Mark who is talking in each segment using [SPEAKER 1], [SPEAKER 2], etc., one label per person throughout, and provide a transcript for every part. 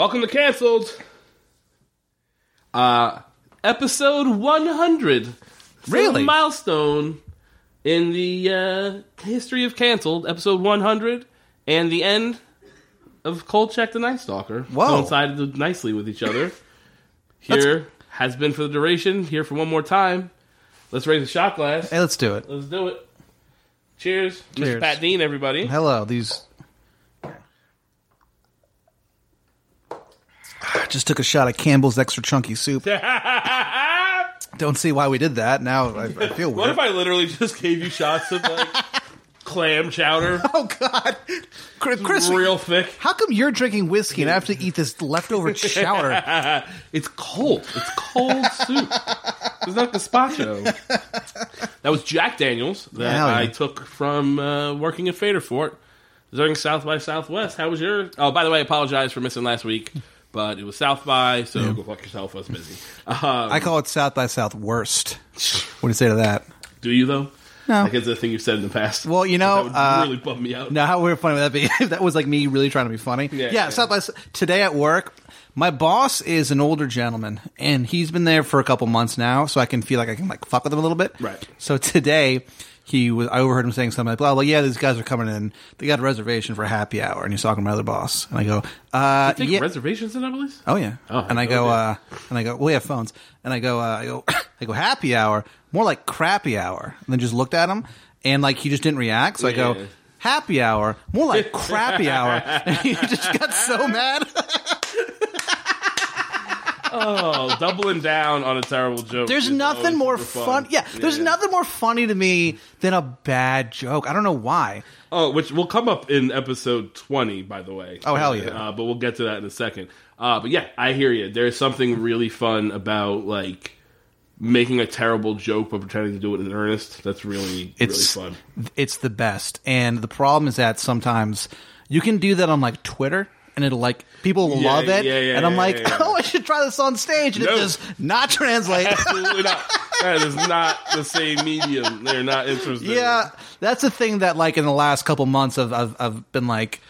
[SPEAKER 1] Welcome to Cancelled. Uh, episode 100. So
[SPEAKER 2] Really?
[SPEAKER 1] a milestone in the uh, history of Cancelled. Episode 100 and the end of Kolchak the Night Stalker.
[SPEAKER 2] Whoa.
[SPEAKER 1] Coincided nicely with each other. Here has been for the duration. Here for one more time. Let's raise a shot glass.
[SPEAKER 2] Hey, let's do it.
[SPEAKER 1] Let's do it. Cheers. Mr.
[SPEAKER 2] Cheers.
[SPEAKER 1] Pat Dean, everybody.
[SPEAKER 2] Hello, these. Just took a shot of Campbell's extra chunky soup. Don't see why we did that. Now I, I feel weird.
[SPEAKER 1] What if I literally just gave you shots of like clam chowder,
[SPEAKER 2] oh God, Chris, Chris,
[SPEAKER 1] real thick?
[SPEAKER 2] how come you're drinking whiskey and I have to eat this leftover chowder?
[SPEAKER 1] It's cold. It's cold soup. It's not gazpacho. That was Jack Daniels that
[SPEAKER 2] Hell yeah.
[SPEAKER 1] I took from uh, working at Fader Fort during South by Southwest. How was your? Oh, by the way, I apologize for missing last week, but it was South by, so go fuck yourself. I was busy. Um,
[SPEAKER 2] I call it South by Southworst. What do you say to that?
[SPEAKER 1] do you though?
[SPEAKER 2] No.
[SPEAKER 1] Like it's a thing you've said in the past.
[SPEAKER 2] Well, you know,
[SPEAKER 1] that would
[SPEAKER 2] uh,
[SPEAKER 1] really bum me out.
[SPEAKER 2] Now, how weird funny would that be? If that was like me really trying to be funny.
[SPEAKER 1] Yeah,
[SPEAKER 2] Yeah,
[SPEAKER 1] yeah.
[SPEAKER 2] South by today at work, my boss is an older gentleman, and he's been there for a couple months now, so I can feel like I can like fuck with him a little bit.
[SPEAKER 1] Right.
[SPEAKER 2] So today, he was. I overheard him saying something like, "Well, well, yeah, these guys are coming in. They got a reservation for a happy hour," and he's talking to my other boss, and I go, uh,
[SPEAKER 1] Take
[SPEAKER 2] yeah.
[SPEAKER 1] reservations in that place?
[SPEAKER 2] Oh yeah.
[SPEAKER 1] Oh,
[SPEAKER 2] and I go,
[SPEAKER 1] okay.
[SPEAKER 2] uh, and I go, well, we have phones. And I go, uh, I go, I go, happy hour, more like crappy hour. And then just looked at him, and like he just didn't react. So I go, happy hour, more like crappy hour. And he just got so mad.
[SPEAKER 1] Oh, doubling down on a terrible joke.
[SPEAKER 2] There's nothing more
[SPEAKER 1] super
[SPEAKER 2] fun. Yeah, there's
[SPEAKER 1] Yeah.
[SPEAKER 2] nothing more funny to me than a bad joke. I don't know why.
[SPEAKER 1] Oh, which will come up in episode 20, by the way.
[SPEAKER 2] Oh, hell yeah.
[SPEAKER 1] Uh, but we'll get to that in a second. Uh, but yeah, I hear you. There's something really fun about like making a terrible joke but pretending to do it in earnest. That's really
[SPEAKER 2] It's
[SPEAKER 1] really fun.
[SPEAKER 2] it's the best. And the problem is that sometimes you can do that on like Twitter. And it'll like people will
[SPEAKER 1] Yeah,
[SPEAKER 2] love it,
[SPEAKER 1] yeah, yeah,
[SPEAKER 2] and I'm
[SPEAKER 1] yeah,
[SPEAKER 2] like,
[SPEAKER 1] yeah, yeah.
[SPEAKER 2] oh, I should try this on stage, and
[SPEAKER 1] No.
[SPEAKER 2] it does not translate.
[SPEAKER 1] Absolutely not. That is not the same medium. They're not interested.
[SPEAKER 2] Yeah, that's the thing that like in the last couple months I've, I've I've been like,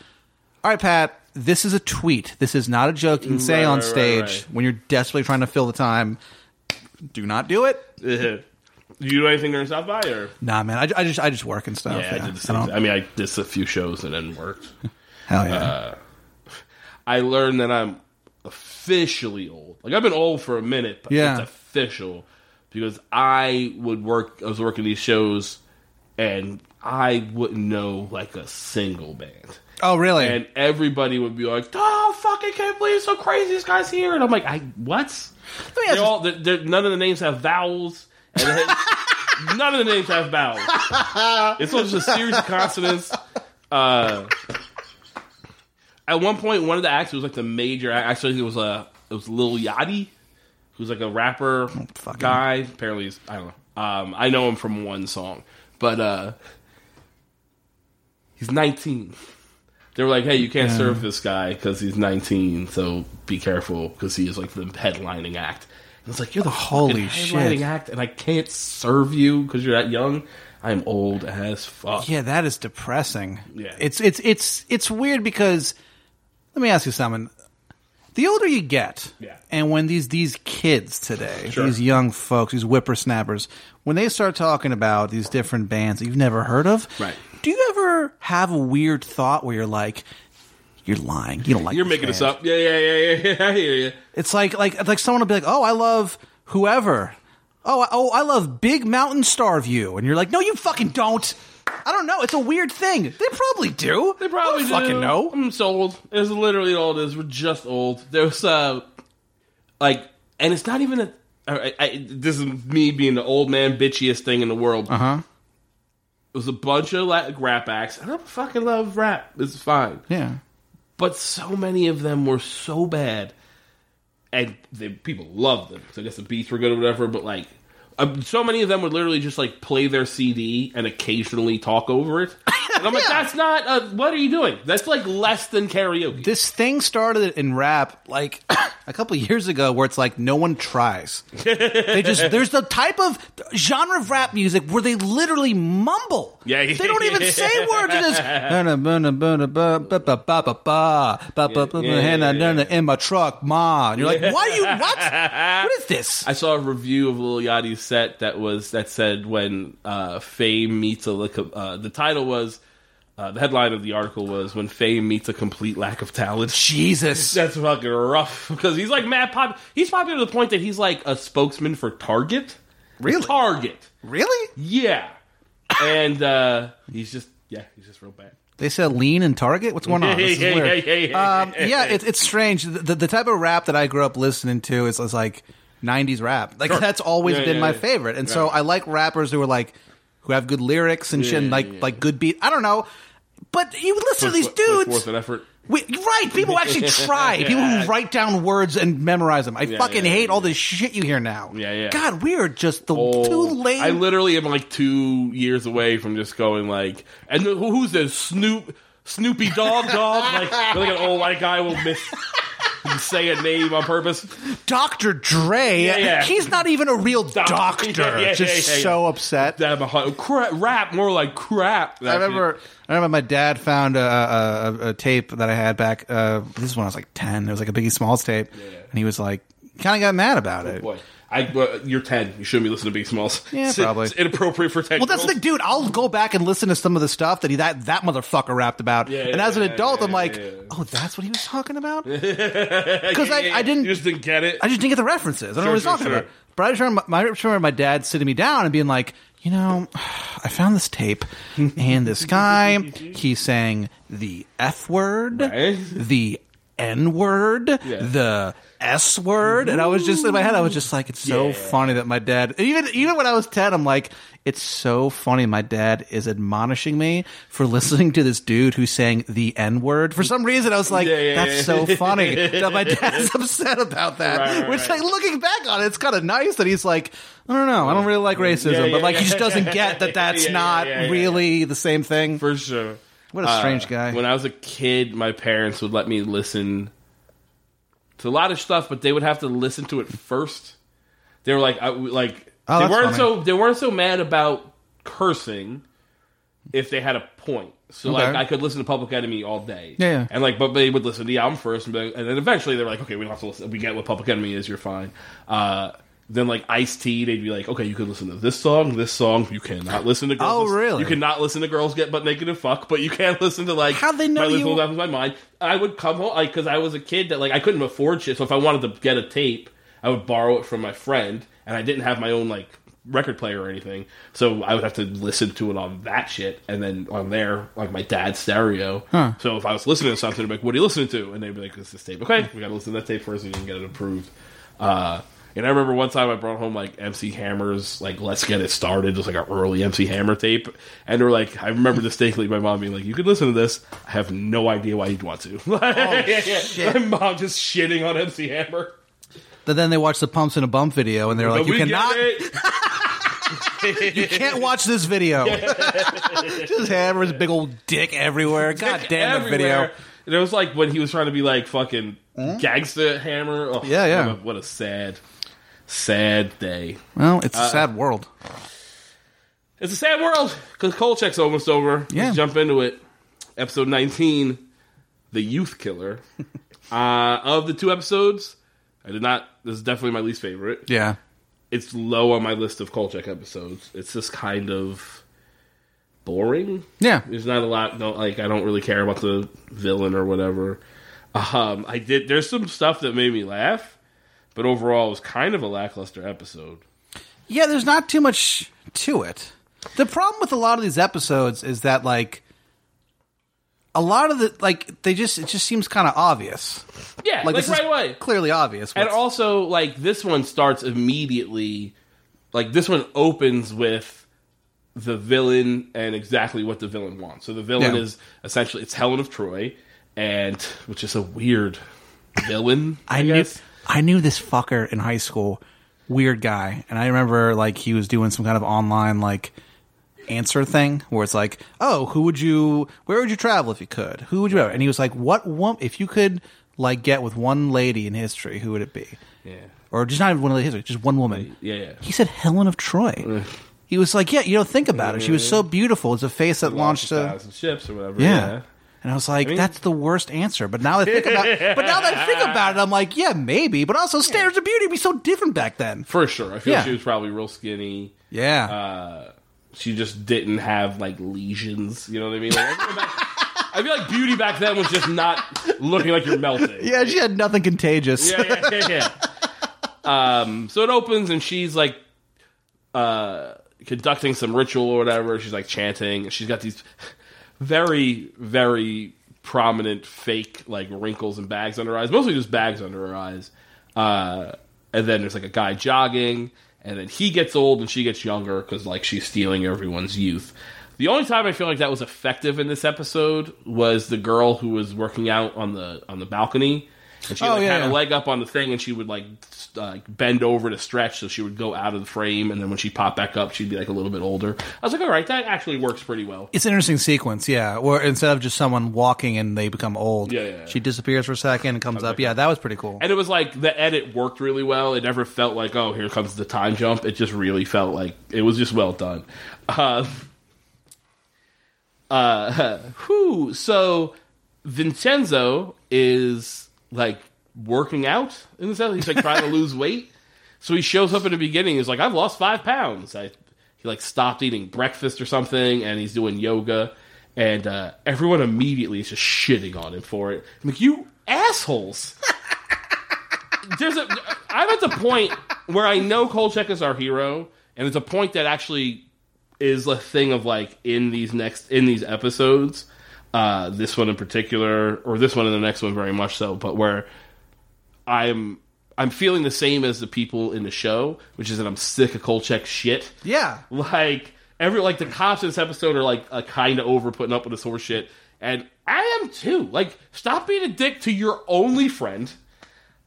[SPEAKER 2] all right, Pat, this is a tweet. This is not a joke you can say
[SPEAKER 1] Right,
[SPEAKER 2] on
[SPEAKER 1] right, right,
[SPEAKER 2] stage
[SPEAKER 1] right.
[SPEAKER 2] when you're desperately trying to fill the time. Do not do it.
[SPEAKER 1] Do you do anything during South by or?
[SPEAKER 2] Nah, man, I, I just I just work and stuff.
[SPEAKER 1] Yeah, I did the same.
[SPEAKER 2] don't-
[SPEAKER 1] I mean, I did a few shows and then worked.
[SPEAKER 2] hell yeah.
[SPEAKER 1] Uh, I learned that I'm officially old. Like I've been old for a minute, but
[SPEAKER 2] Yeah.
[SPEAKER 1] it's official because I would work. I was working these shows, and I wouldn't know like a single band.
[SPEAKER 2] oh, really?
[SPEAKER 1] And everybody would be like, "Oh, fucking can't believe it's so crazy! This guy's here!" And I'm like, "I what?" They all, they're, they're- none of the names have vowels. None of the names have vowels. It's all just a series of consonants. Uh, at one point, one of the acts was like the major. act- Actually, it was a it was Lil Yachty, who's like a rapper
[SPEAKER 2] fucking-
[SPEAKER 1] guy. Apparently, he's, I don't know. Um, I know him from one song, but uh, he's 19. They were like, "Hey, you can't serve this guy because he's 19, so be careful because he is like the headlining act." And it's like you're the
[SPEAKER 2] Holy
[SPEAKER 1] fucking
[SPEAKER 2] shit.
[SPEAKER 1] headlining act, and I can't serve you because you're that young. I'm old as fuck.
[SPEAKER 2] yeah, that is depressing.
[SPEAKER 1] Yeah.
[SPEAKER 2] it's it's it's it's weird because let me ask you something. The older you get,
[SPEAKER 1] Yeah.
[SPEAKER 2] and when these these kids today,
[SPEAKER 1] Sure.
[SPEAKER 2] these young folks, these whippersnappers, when they start talking about these different bands that you've never heard of,
[SPEAKER 1] Right.
[SPEAKER 2] Do you ever have a weird thought where you're like, you're lying, you don't like,
[SPEAKER 1] You're
[SPEAKER 2] this
[SPEAKER 1] making this
[SPEAKER 2] band.
[SPEAKER 1] up. Yeah, yeah, yeah, yeah, yeah. I hear you.
[SPEAKER 2] It's like like like someone will be like, oh, I love whoever. Oh, I- oh, I love Big Mountain Star View, and you're like, no, you fucking don't. I don't know. It's a weird thing. They probably do.
[SPEAKER 1] They probably
[SPEAKER 2] I don't fucking know.
[SPEAKER 1] I'm so old. It's literally all it is. We're just old. There's uh, like, and it's not even a. I, I, this is me being the old man bitchiest thing in the world. Uh
[SPEAKER 2] Uh-huh.
[SPEAKER 1] It was a bunch of like rap acts. And I fucking love rap. It's fine,
[SPEAKER 2] Yeah.
[SPEAKER 1] but so many of them were so bad, and they, people loved them. So I guess the beats were good or whatever. But like, um, so many of them would literally just like play their CD and occasionally talk over it. And I'm like,
[SPEAKER 2] Yeah.
[SPEAKER 1] that's not. Uh, what are you doing? That's like less than karaoke.
[SPEAKER 2] This thing started in rap. Like, a couple years ago where it's like no one tries. they just there's the type of genre of rap music where they literally mumble.
[SPEAKER 1] Yeah,
[SPEAKER 2] they don't even say words. It just in my truck, ma. And you're like, why you what? What is this?
[SPEAKER 1] I saw a review of Lil Yachty's set that was that said when uh, fame meets a uh, the title was uh, the headline of the article was when fame meets a complete lack of talent.
[SPEAKER 2] Jesus,
[SPEAKER 1] That's fucking rough because he's like mad pop. He's popular to the point that he's like a spokesman for Target.
[SPEAKER 2] Really?
[SPEAKER 1] Target.
[SPEAKER 2] really?
[SPEAKER 1] Yeah. And uh, he's just yeah, he's just real bad.
[SPEAKER 2] They said lean and Target. What's going on? This is weird. Um, yeah, it's it's strange. The, the, the type of rap that I grew up listening to is, is like '90s rap. Like
[SPEAKER 1] Sure.
[SPEAKER 2] that's always
[SPEAKER 1] Yeah,
[SPEAKER 2] been
[SPEAKER 1] yeah,
[SPEAKER 2] my
[SPEAKER 1] yeah.
[SPEAKER 2] favorite. And so I like rappers who are like who have good lyrics and shit, and like like good beat. I don't know, but you listen to these dudes.
[SPEAKER 1] forth an effort.
[SPEAKER 2] We, right, people who actually try. People who write down words and memorize them. I fucking hate all this shit you hear now.
[SPEAKER 1] Yeah, yeah.
[SPEAKER 2] God, we are just the
[SPEAKER 1] Oh,
[SPEAKER 2] too late.
[SPEAKER 1] I literally am like two years away from just going like, and who- who's this Snoop Snoopy Dog Dog? Like, like an old white guy will miss say a name on purpose.
[SPEAKER 2] Dr. Dre,
[SPEAKER 1] Yeah, yeah.
[SPEAKER 2] he's not even a real
[SPEAKER 1] Doc-
[SPEAKER 2] doctor.
[SPEAKER 1] Yeah, yeah,
[SPEAKER 2] just
[SPEAKER 1] yeah, yeah.
[SPEAKER 2] so upset.
[SPEAKER 1] Damn, a hu- crap, rap more like crap.
[SPEAKER 2] I remember. I remember my dad found a, a, a, a tape that I had back. Uh, this is when I was like ten. It was like a Biggie Smalls tape, and he was like, kind of got mad about it.
[SPEAKER 1] Boy, I uh, you're ten. You shouldn't be listening to Big Smalls.
[SPEAKER 2] Yeah,
[SPEAKER 1] it's,
[SPEAKER 2] probably.
[SPEAKER 1] It's inappropriate for ten.
[SPEAKER 2] Well, that's the thing, dude. I'll go back and listen to some of the stuff that he that that motherfucker rapped about,
[SPEAKER 1] Yeah,
[SPEAKER 2] and as an adult,
[SPEAKER 1] yeah,
[SPEAKER 2] I'm like,
[SPEAKER 1] yeah, yeah.
[SPEAKER 2] oh, that's what he was talking about.
[SPEAKER 1] because
[SPEAKER 2] I- I didn't-
[SPEAKER 1] You just didn't get it.
[SPEAKER 2] I just didn't get the references. I don't know what he's
[SPEAKER 1] Sure,
[SPEAKER 2] talking
[SPEAKER 1] sure,
[SPEAKER 2] about. But I just remember my, I remember my dad sitting me down and being like, you know, I found this tape, and this guy, he's saying the F word,
[SPEAKER 1] Right.
[SPEAKER 2] the N word, the S word, and I was just in my head, I was just like, it's so
[SPEAKER 1] Yeah.
[SPEAKER 2] funny that my dad, even even when I was ten, I'm like, it's so funny. My dad is admonishing me for listening to this dude who's saying the N word. For some reason, I was like,
[SPEAKER 1] Yeah, yeah,
[SPEAKER 2] that's
[SPEAKER 1] yeah.
[SPEAKER 2] so funny that my dad's upset about that.
[SPEAKER 1] Right, right,
[SPEAKER 2] Which,
[SPEAKER 1] right.
[SPEAKER 2] like, looking back on it, it's kind of nice that he's like, I don't know, I don't really like racism,
[SPEAKER 1] Yeah, yeah,
[SPEAKER 2] but like he just doesn't get that that's
[SPEAKER 1] Yeah, yeah,
[SPEAKER 2] not
[SPEAKER 1] yeah, yeah.
[SPEAKER 2] really the same thing.
[SPEAKER 1] for sure.
[SPEAKER 2] What a strange
[SPEAKER 1] Uh,
[SPEAKER 2] guy.
[SPEAKER 1] When I was a kid, my parents would let me listen to a lot of stuff, but they would have to listen to it first. They were like, I, like
[SPEAKER 2] Oh,
[SPEAKER 1] they weren't
[SPEAKER 2] funny.
[SPEAKER 1] so they weren't so mad about cursing if they had a point. So like I could listen to Public Enemy all day.
[SPEAKER 2] Yeah, yeah.
[SPEAKER 1] And like, but they would listen to the album first, and, like- and then eventually they were like, okay, we don't have to listen. We get what Public Enemy is. You're fine. Uh, then like Ice T, they'd be like, okay, you can listen to this song, this song. You cannot listen to girls.
[SPEAKER 2] Oh, really?
[SPEAKER 1] You cannot listen to girls get butt naked and fuck, but you can't listen to like
[SPEAKER 2] How'd they know
[SPEAKER 1] my
[SPEAKER 2] you-
[SPEAKER 1] little left my mind. I would come home like because I was a kid that like I couldn't afford shit. So if I wanted to get a tape, I would borrow it from my friend, and I didn't have my own like record player or anything. So I would have to listen to it on that shit, and then on there like my dad's stereo. So if I was listening to something, I'd be like, "What are you listening to?" And they'd be like, "It's this tape." Okay, we got to listen to that tape first, so you can get it approved. Uh, and I remember one time I brought home like MC Hammer's like "Let's Get It Started," just like an early MC Hammer tape, and were like, I remember distinctly my mom being like, "You could listen to this." I have no idea why you'd want to.
[SPEAKER 2] Oh, shit.
[SPEAKER 1] My mom just shitting on MC Hammer.
[SPEAKER 2] But then they watched the Pumps in a Bump video and they're like,
[SPEAKER 1] But
[SPEAKER 2] you cannot, you can't watch this video. Just hammers big old dick everywhere. God damn the video.
[SPEAKER 1] And it was like when he was trying to be like fucking gangsta Hammer. Oh,
[SPEAKER 2] Yeah, yeah.
[SPEAKER 1] What a, what a sad, sad day.
[SPEAKER 2] Well, it's a
[SPEAKER 1] Uh,
[SPEAKER 2] sad world.
[SPEAKER 1] It's a sad world because Kolchak's almost over.
[SPEAKER 2] Yeah.
[SPEAKER 1] Let's jump into it. Episode 19, The Youth Killer. uh, of the two episodes, I did not. This is definitely my least favorite.
[SPEAKER 2] Yeah.
[SPEAKER 1] It's low on my list of Kolchak episodes. It's just kind of boring.
[SPEAKER 2] Yeah.
[SPEAKER 1] There's not a lot. No, like I don't really care about the villain or whatever. Um, I did. There's some stuff that made me laugh, but overall, it was kind of a lackluster episode.
[SPEAKER 2] Yeah, there's not too much to it. The problem with a lot of these episodes is that like a lot of the like they just it just seems kind of obvious.
[SPEAKER 1] Yeah, like,
[SPEAKER 2] this
[SPEAKER 1] right away.
[SPEAKER 2] Clearly obvious.
[SPEAKER 1] And also, like this one starts immediately. Like this one opens with the villain and exactly what the villain wants. So the villain
[SPEAKER 2] Yeah.
[SPEAKER 1] is essentially it's Helen of Troy, and which is a weird villain. I,
[SPEAKER 2] I knew
[SPEAKER 1] guess.
[SPEAKER 2] I knew this fucker in high school, weird guy, and I remember like he was doing some kind of online like answer thing where it's like, oh, who would you, where would you travel if you could? Who would you, and he was like, what if you could like get with one lady in history, who would it be?
[SPEAKER 1] Yeah.
[SPEAKER 2] Or just not even one lady in history, just one woman.
[SPEAKER 1] Yeah, yeah.
[SPEAKER 2] He said Helen of Troy. he was like, yeah, you know, think about it. She was so beautiful. It's a face that launched
[SPEAKER 1] a
[SPEAKER 2] a
[SPEAKER 1] thousand ships or whatever.
[SPEAKER 2] yeah.
[SPEAKER 1] Yeah.
[SPEAKER 2] And I was like,
[SPEAKER 1] mean-
[SPEAKER 2] that's the worst answer. But now that I think about, but now that I think about it, I'm like, yeah, maybe. But also, standards of beauty would be so different back then.
[SPEAKER 1] For sure. I feel
[SPEAKER 2] Yeah.
[SPEAKER 1] she was probably real skinny.
[SPEAKER 2] Yeah,
[SPEAKER 1] Uh, she just didn't have like lesions. You know what I mean? Like, I, feel back- I feel like beauty back then was just not looking like you're melting.
[SPEAKER 2] yeah, she had nothing contagious.
[SPEAKER 1] yeah, yeah, yeah, yeah. Um, so it opens and she's like uh, conducting some ritual or whatever. She's like chanting. She's got these very, very prominent fake like wrinkles and bags under her eyes, mostly just bags under her eyes. Uh, and then there's like a guy jogging, and then he gets old and she gets younger because like she's stealing everyone's youth. The only time I feel like that was effective in this episode was the girl who was working out on the on the balcony, and she
[SPEAKER 2] Oh,
[SPEAKER 1] like,
[SPEAKER 2] yeah,
[SPEAKER 1] had
[SPEAKER 2] yeah.
[SPEAKER 1] a leg up on the thing, and she would like uh, bend over to stretch, so she would go out of the frame, and then when she popped back up, she'd be like a little bit older. I was like, all right, that actually works pretty well.
[SPEAKER 2] It's an interesting sequence, yeah. Where instead of just someone walking and they become old,
[SPEAKER 1] Yeah, yeah,
[SPEAKER 2] she disappears for a second and comes up. Yeah, that was pretty cool.
[SPEAKER 1] And it was like the edit worked really well. It never felt like, oh, here comes the time jump. It just really felt like it was just well done. Uh, uh, whew. So Vincenzo is like working out in this episode. He's like trying to lose weight. So he shows up in the beginning. He's like, I've lost five pounds. I, he like stopped eating breakfast or something, and he's doing yoga. And uh, everyone immediately is just shitting on him for it. I'm like, you assholes! There's a. I'm at the point where I know Kolchak is our hero, and it's a point that actually is a thing of like in these next in these episodes. Uh, this one in particular, or this one and the next one very much so, but where I'm I'm feeling the same as the people in the show, which is that I'm sick of Kolchak shit.
[SPEAKER 2] yeah,
[SPEAKER 1] Like every like the cops in this episode are like uh, kind of over putting up with this horse shit, and I am too. Like, stop being a dick to your only friend.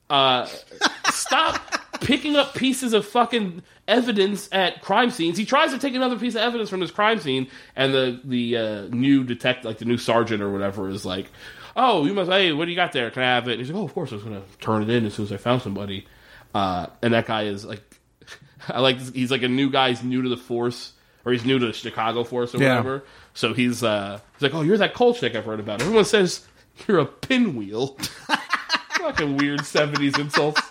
[SPEAKER 1] Uh, stop picking up pieces of fucking evidence at crime scenes. He tries to take another piece of evidence from this crime scene, and the the uh, new detective, like the new sergeant or whatever, is like, "Oh, you must. Hey, what do you got there? Can I have it?" And he's like, "Oh, of course. I was going to turn it in as soon as I found somebody." Uh, and that guy is like, I like. He's like a new guy. He's new to the force, or he's new to the Chicago force or
[SPEAKER 2] Yeah.
[SPEAKER 1] whatever. So he's uh, he's like, "Oh, you're that Kolchak I've heard about." Everyone says you're a pinwheel. Fucking weird '70s insults.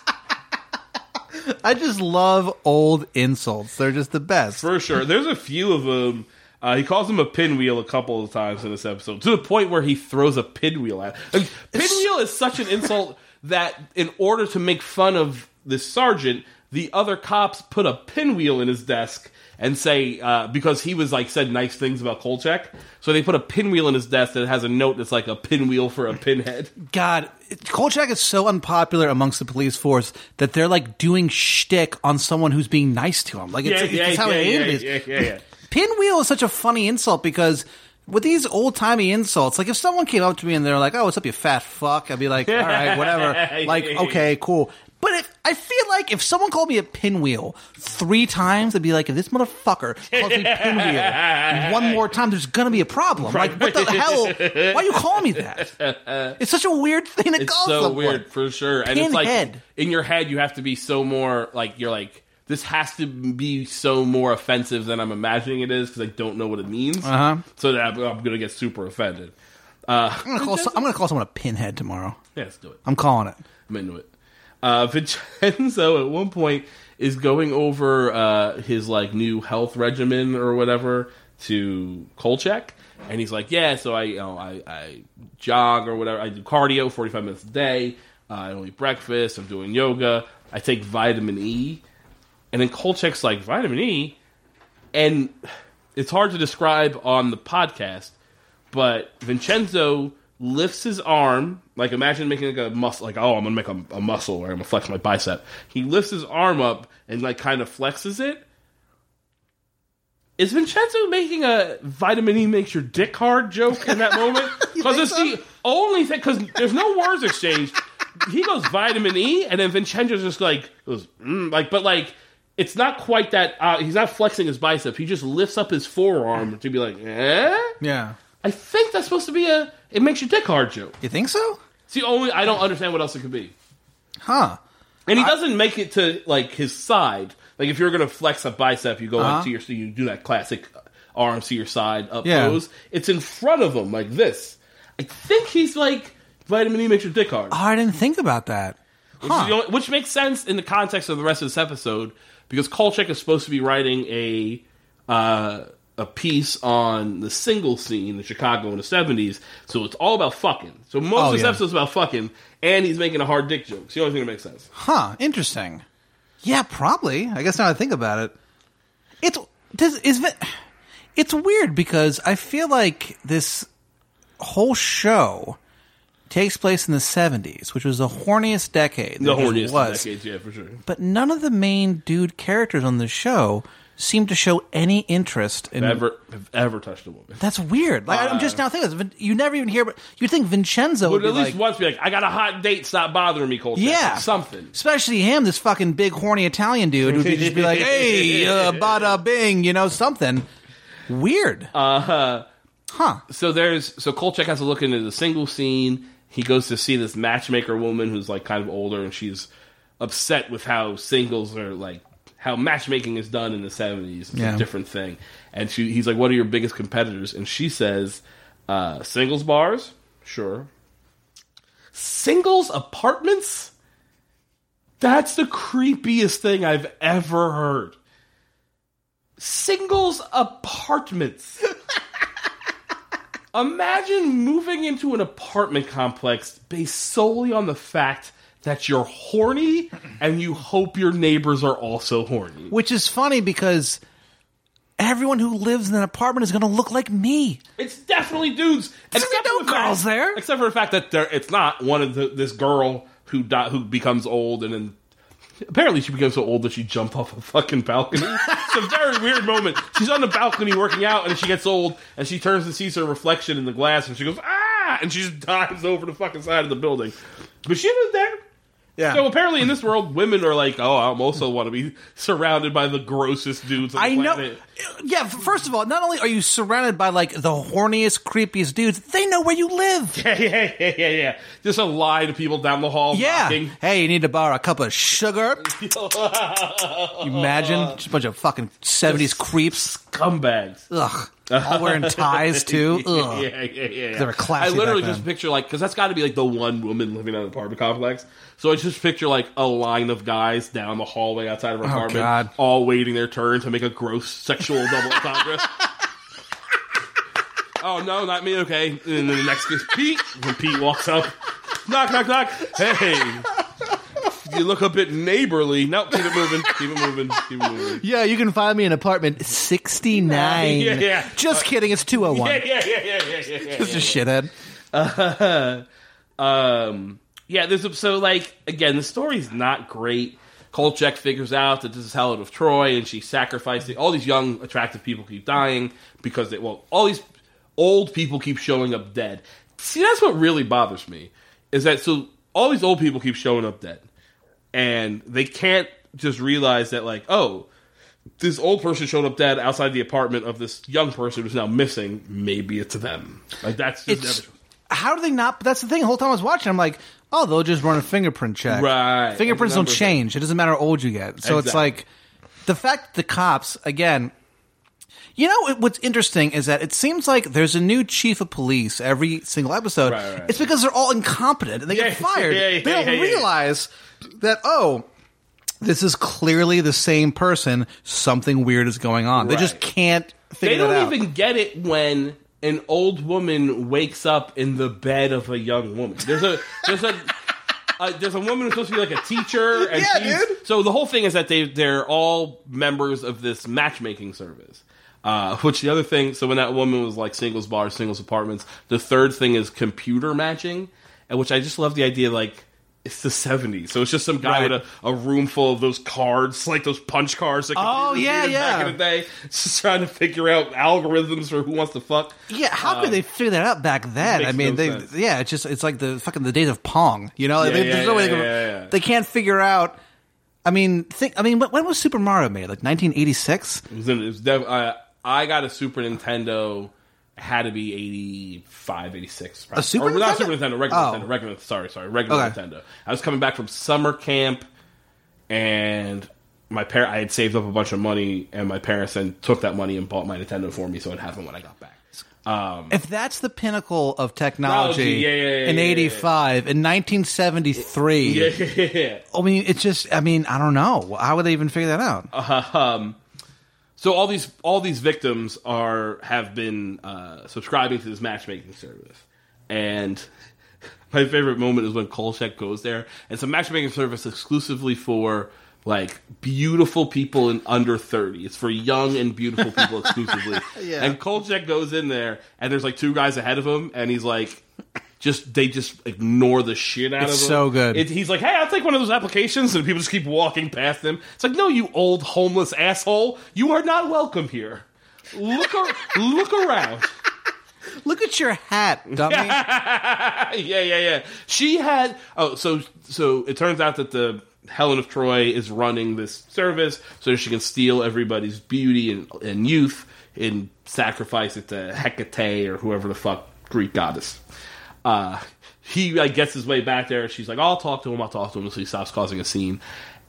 [SPEAKER 2] I just love old insults. They're just the best.
[SPEAKER 1] For sure. There's a few of them. Uh, he calls him a pinwheel a couple of times in this episode, to the point where he throws a pinwheel at. Like, pinwheel is such an insult that, in order to make fun of this sergeant, the other cops put a pinwheel in his desk and say uh, because he was like said nice things about Kolchak, so they put a pinwheel in his desk that has a note that's like a pinwheel for a pinhead.
[SPEAKER 2] God, Kolchak is so unpopular amongst the police force that they're like doing shtick on someone who's being nice to him. Like it's, it's how
[SPEAKER 1] yeah,
[SPEAKER 2] it
[SPEAKER 1] yeah,
[SPEAKER 2] is.
[SPEAKER 1] yeah, yeah, yeah.
[SPEAKER 2] Pinwheel is such a funny insult because with these old timey insults, like if someone came up to me and they're like, "Oh, what's up, you fat fuck?" I'd be like, "All right, whatever." Like, okay, cool. But if I feel like if someone called me a pinwheel three times, I'd be like, if this motherfucker calls me pinwheel one more time, there's gonna be a problem. Like, what the hell? Why are you calling me that? It's such a weird thing to
[SPEAKER 1] It's
[SPEAKER 2] call It's
[SPEAKER 1] so
[SPEAKER 2] someone.
[SPEAKER 1] weird for sure. And it's like
[SPEAKER 2] Pinhead.
[SPEAKER 1] in your head, you have to be so more like you're like this has to be so more offensive than I'm imagining it is because I don't know what it means.
[SPEAKER 2] Uh-huh.
[SPEAKER 1] So that I'm, I'm gonna get super offended. Uh,
[SPEAKER 2] I'm gonna, some- I'm gonna call someone a pinhead tomorrow.
[SPEAKER 1] yeah, let's do it.
[SPEAKER 2] I'm calling it.
[SPEAKER 1] I'm into it. Uh, Vincenzo at one point is going over uh, his like new health regimen or whatever to Kolchak, and he's like, "Yeah, so I, you know, I, I jog or whatever. I do cardio, 45 minutes a day. Uh, I don't eat breakfast. I'm doing yoga. I take vitamin E." And then Kolchak's like, "Vitamin E," and it's hard to describe on the podcast, but Vincenzo lifts his arm, like imagine making like a muscle, like oh, I'm gonna make a, a muscle or I'm gonna flex my bicep. He lifts his arm up and like kind of flexes it. Is Vincenzo making a vitamin E makes your dick hard joke in that moment? Because it's
[SPEAKER 2] so?
[SPEAKER 1] the only thing. Because there's no words exchanged. He goes vitamin E, and then Vincenzo's just like goes mm, like, but like. It's not quite that. Uh, he's not flexing his bicep. He just lifts up his forearm to be like, "Eh."
[SPEAKER 2] Yeah.
[SPEAKER 1] I think that's supposed to be a "it makes your dick hard" joke.
[SPEAKER 2] You think so?
[SPEAKER 1] It's the only I don't understand what else it could be.
[SPEAKER 2] Huh.
[SPEAKER 1] And he doesn't make it to like his side. Like if you're gonna flex a bicep, you go
[SPEAKER 2] Uh-huh.
[SPEAKER 1] your so you do that classic arm to your side up
[SPEAKER 2] Yeah.
[SPEAKER 1] pose. It's in front of him like this. I think he's like vitamin E makes your dick hard.
[SPEAKER 2] Oh, I didn't think about that.
[SPEAKER 1] Which,
[SPEAKER 2] Huh.
[SPEAKER 1] the only- which makes sense in the context of the rest of this episode because Kolchak is supposed to be writing a uh, a piece on the single scene in Chicago in the seventies. So it's all about fucking. So most
[SPEAKER 2] Oh,
[SPEAKER 1] of this
[SPEAKER 2] yeah.
[SPEAKER 1] episode is about fucking, and he's making a hard dick joke. It's the only thing that makes sense.
[SPEAKER 2] Huh. Interesting. Yeah, probably. I guess now I think about it, it's does is it, it's weird because I feel like this whole show takes place in the seventies, which was the horniest decade.
[SPEAKER 1] The horniest
[SPEAKER 2] was.
[SPEAKER 1] decades, yeah, for sure.
[SPEAKER 2] But none of the main dude characters on the show seem to show any interest in.
[SPEAKER 1] Ever have ever touched a woman?
[SPEAKER 2] That's weird. Like I'm just now thinking, of this. you never even hear. But you think Vincenzo would
[SPEAKER 1] Would
[SPEAKER 2] be
[SPEAKER 1] at least
[SPEAKER 2] like,
[SPEAKER 1] once be like, "I got a hot date. Stop bothering me, Kolchak."
[SPEAKER 2] Yeah,
[SPEAKER 1] something.
[SPEAKER 2] Especially him, this fucking big horny Italian dude, who would just be like, "Hey, uh, bada bing," you know, something weird.
[SPEAKER 1] Uh,
[SPEAKER 2] huh?
[SPEAKER 1] so there's so Kolchak has to look into the single scene. He goes to see this matchmaker woman who's like kind of older, and she's upset with how singles are like how matchmaking is done in the seventies. It's
[SPEAKER 2] Yeah.
[SPEAKER 1] a different thing. And she, he's like, "What are your biggest competitors?" And she says, uh, "Singles bars, sure. Singles apartments." That's the creepiest thing I've ever heard. Singles apartments. Imagine moving into an apartment complex based solely on the fact that you're horny and you hope your neighbors are also horny.
[SPEAKER 2] Which is funny because everyone who lives in an apartment is going to look like me.
[SPEAKER 1] It's definitely dudes.
[SPEAKER 2] There's
[SPEAKER 1] Except
[SPEAKER 2] no
[SPEAKER 1] for the fact-
[SPEAKER 2] girls there.
[SPEAKER 1] Except for the fact that there, it's not one of the, this girl who di- who becomes old and then apparently she becomes so old that she jumped off a fucking balcony. it's a very weird moment. She's on the balcony working out and she gets old and she turns and sees her reflection in the glass and she goes ah and she just dives over the fucking side of the building. But she was there.
[SPEAKER 2] Yeah.
[SPEAKER 1] So apparently in this world, women are like, oh, I also want to be surrounded by the grossest dudes on the
[SPEAKER 2] I know. Yeah. First of all, not only are you surrounded by like the horniest, creepiest dudes, they know where you live.
[SPEAKER 1] Yeah, yeah, yeah, yeah, yeah. Just a line of people down the hall
[SPEAKER 2] Yeah.
[SPEAKER 1] knocking.
[SPEAKER 2] Hey, you need to borrow a cup of sugar? Imagine just a bunch of fucking seventies creeps.
[SPEAKER 1] Scumbags.
[SPEAKER 2] Ugh. All wearing ties too.
[SPEAKER 1] Yeah, yeah, yeah. yeah.
[SPEAKER 2] They were classy
[SPEAKER 1] I literally
[SPEAKER 2] back
[SPEAKER 1] just picture like because that's got to be like the one woman living in an apartment complex. So I just picture like a line of guys down the hallway outside of her oh, apartment,
[SPEAKER 2] Oh, God.
[SPEAKER 1] all waiting their turn to make a gross sexual double entendre. oh no, not me. Okay, and then the next is Pete. When Pete walks up, knock, knock, knock. Hey. You look a bit neighborly. No, keep it moving. Keep it moving. Keep it moving.
[SPEAKER 2] Yeah, you can find me in apartment 69.
[SPEAKER 1] Yeah, yeah.
[SPEAKER 2] Just kidding, it's 201.
[SPEAKER 1] Yeah, yeah, yeah, yeah, yeah, yeah, yeah.
[SPEAKER 2] Just a shithead.
[SPEAKER 1] um yeah there's a, so like again the story's not great Kolchak figures out that this is Helen of Troy and she sacrificed it. all these young attractive people keep dying because they well all these old people keep showing up dead see that's what really bothers me is that so all these old people keep showing up dead and they can't just realize that like oh this old person showed up dead outside the apartment of this young person who's now missing maybe it's them like that's just
[SPEAKER 2] It's,
[SPEAKER 1] never
[SPEAKER 2] how do they not? That's the thing. The whole time I was watching, I'm like, oh, they'll just run a fingerprint check.
[SPEAKER 1] Right.
[SPEAKER 2] Fingerprints don't change. It doesn't matter how old you get. So it's like the fact that the cops again. You know what's interesting is that it seems like there's a new chief of police every single episode.
[SPEAKER 1] Right, right.
[SPEAKER 2] It's because they're all incompetent and they get fired.
[SPEAKER 1] yeah, yeah,
[SPEAKER 2] they don't
[SPEAKER 1] yeah, yeah.
[SPEAKER 2] realize that oh, this is clearly the same person. Something weird is going on. They just can't figure
[SPEAKER 1] They don't even get it when an old woman wakes up in the bed of a young woman. There's a there's a uh, there's a woman who's supposed to be like a teacher, and
[SPEAKER 2] Yeah,
[SPEAKER 1] she's,
[SPEAKER 2] dude.
[SPEAKER 1] so the whole thing is that they they're all members of this matchmaking service. Uh, which the other thing, so when that woman was like singles bars, singles apartments, the third thing is computer matching, and which I just love the idea like. It's the '70s, so it's just some guy
[SPEAKER 2] Right.
[SPEAKER 1] with a, a room full of those cards, like those punch cards. That
[SPEAKER 2] Oh,
[SPEAKER 1] computers
[SPEAKER 2] yeah,
[SPEAKER 1] Back
[SPEAKER 2] yeah.
[SPEAKER 1] in the day, just trying to figure out algorithms for who wants to fuck.
[SPEAKER 2] Yeah, how could they um, figure that out back then? I mean,
[SPEAKER 1] no
[SPEAKER 2] they
[SPEAKER 1] sense.
[SPEAKER 2] yeah, it's just it's like the fucking the days of Pong. You know,
[SPEAKER 1] Yeah,
[SPEAKER 2] They-
[SPEAKER 1] yeah,
[SPEAKER 2] there's no way they, can,
[SPEAKER 1] yeah, yeah.
[SPEAKER 2] they can't figure out. I mean, think. I mean, when when was Super Mario made? Like 1986.
[SPEAKER 1] It was in, it was def- I, I got a Super Nintendo had to be 85, 86. Probably.
[SPEAKER 2] A Super
[SPEAKER 1] or not Super Nintendo, regular
[SPEAKER 2] Oh.
[SPEAKER 1] Nintendo, regular. Sorry, sorry, regular
[SPEAKER 2] Okay.
[SPEAKER 1] Nintendo. I was coming back from summer camp, and my par I had saved up a bunch of money, and my parents then took that money and bought my Nintendo for me, so it happened when I got back.
[SPEAKER 2] If that's the pinnacle of technology
[SPEAKER 1] yeah, yeah, yeah,
[SPEAKER 2] in
[SPEAKER 1] yeah, yeah.
[SPEAKER 2] '85, in 1973,
[SPEAKER 1] Yeah.
[SPEAKER 2] I mean, it's just, I mean, I don't know. How would they even figure that out?
[SPEAKER 1] um, so all these all these victims are have been uh, subscribing to this matchmaking service, and my favorite moment is when Kolchak goes there. It's a matchmaking service exclusively for like beautiful people in under 30 it's for young and beautiful people exclusively
[SPEAKER 2] Yeah.
[SPEAKER 1] and Kolchak goes in there and there's like two guys ahead of him and he's like just they just ignore the shit out
[SPEAKER 2] It's
[SPEAKER 1] of him
[SPEAKER 2] so good.
[SPEAKER 1] It- he's like hey i'll take one of those applications and people just keep walking past him it's like no you old homeless asshole you are not welcome here look ar- look around
[SPEAKER 2] Look at your hat, dummy.
[SPEAKER 1] yeah, yeah, yeah. She had. Oh, so so it turns out that the Helen of Troy is running this service so she can steal everybody's beauty and, and youth and sacrifice it to Hecate or whoever the fuck Greek goddess. Uh, he like gets his way back there. She's like, "I'll talk to him. I'll talk to him." So he stops causing a scene.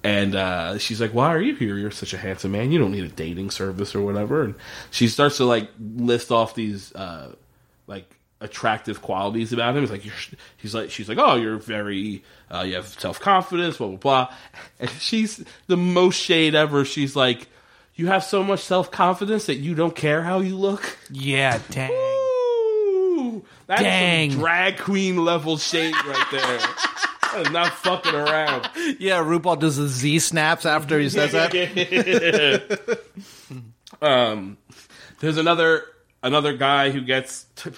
[SPEAKER 1] And uh, she's like, "Why are you here? You're such a handsome man. You don't need a dating service or whatever." And she starts to like list off these uh, like attractive qualities about him. He's like, you're, he's like, she's like, oh, you're very, uh, you have self confidence, blah blah blah. And she's the most shade ever. She's like, you have so much self confidence that you don't care how you look.
[SPEAKER 2] yeah, dang.
[SPEAKER 1] That's
[SPEAKER 2] Dang.
[SPEAKER 1] drag queen level shade right there. that is not fucking around.
[SPEAKER 2] Yeah, RuPaul does the Z snaps after he says that.
[SPEAKER 1] um, there's another another guy who gets. T-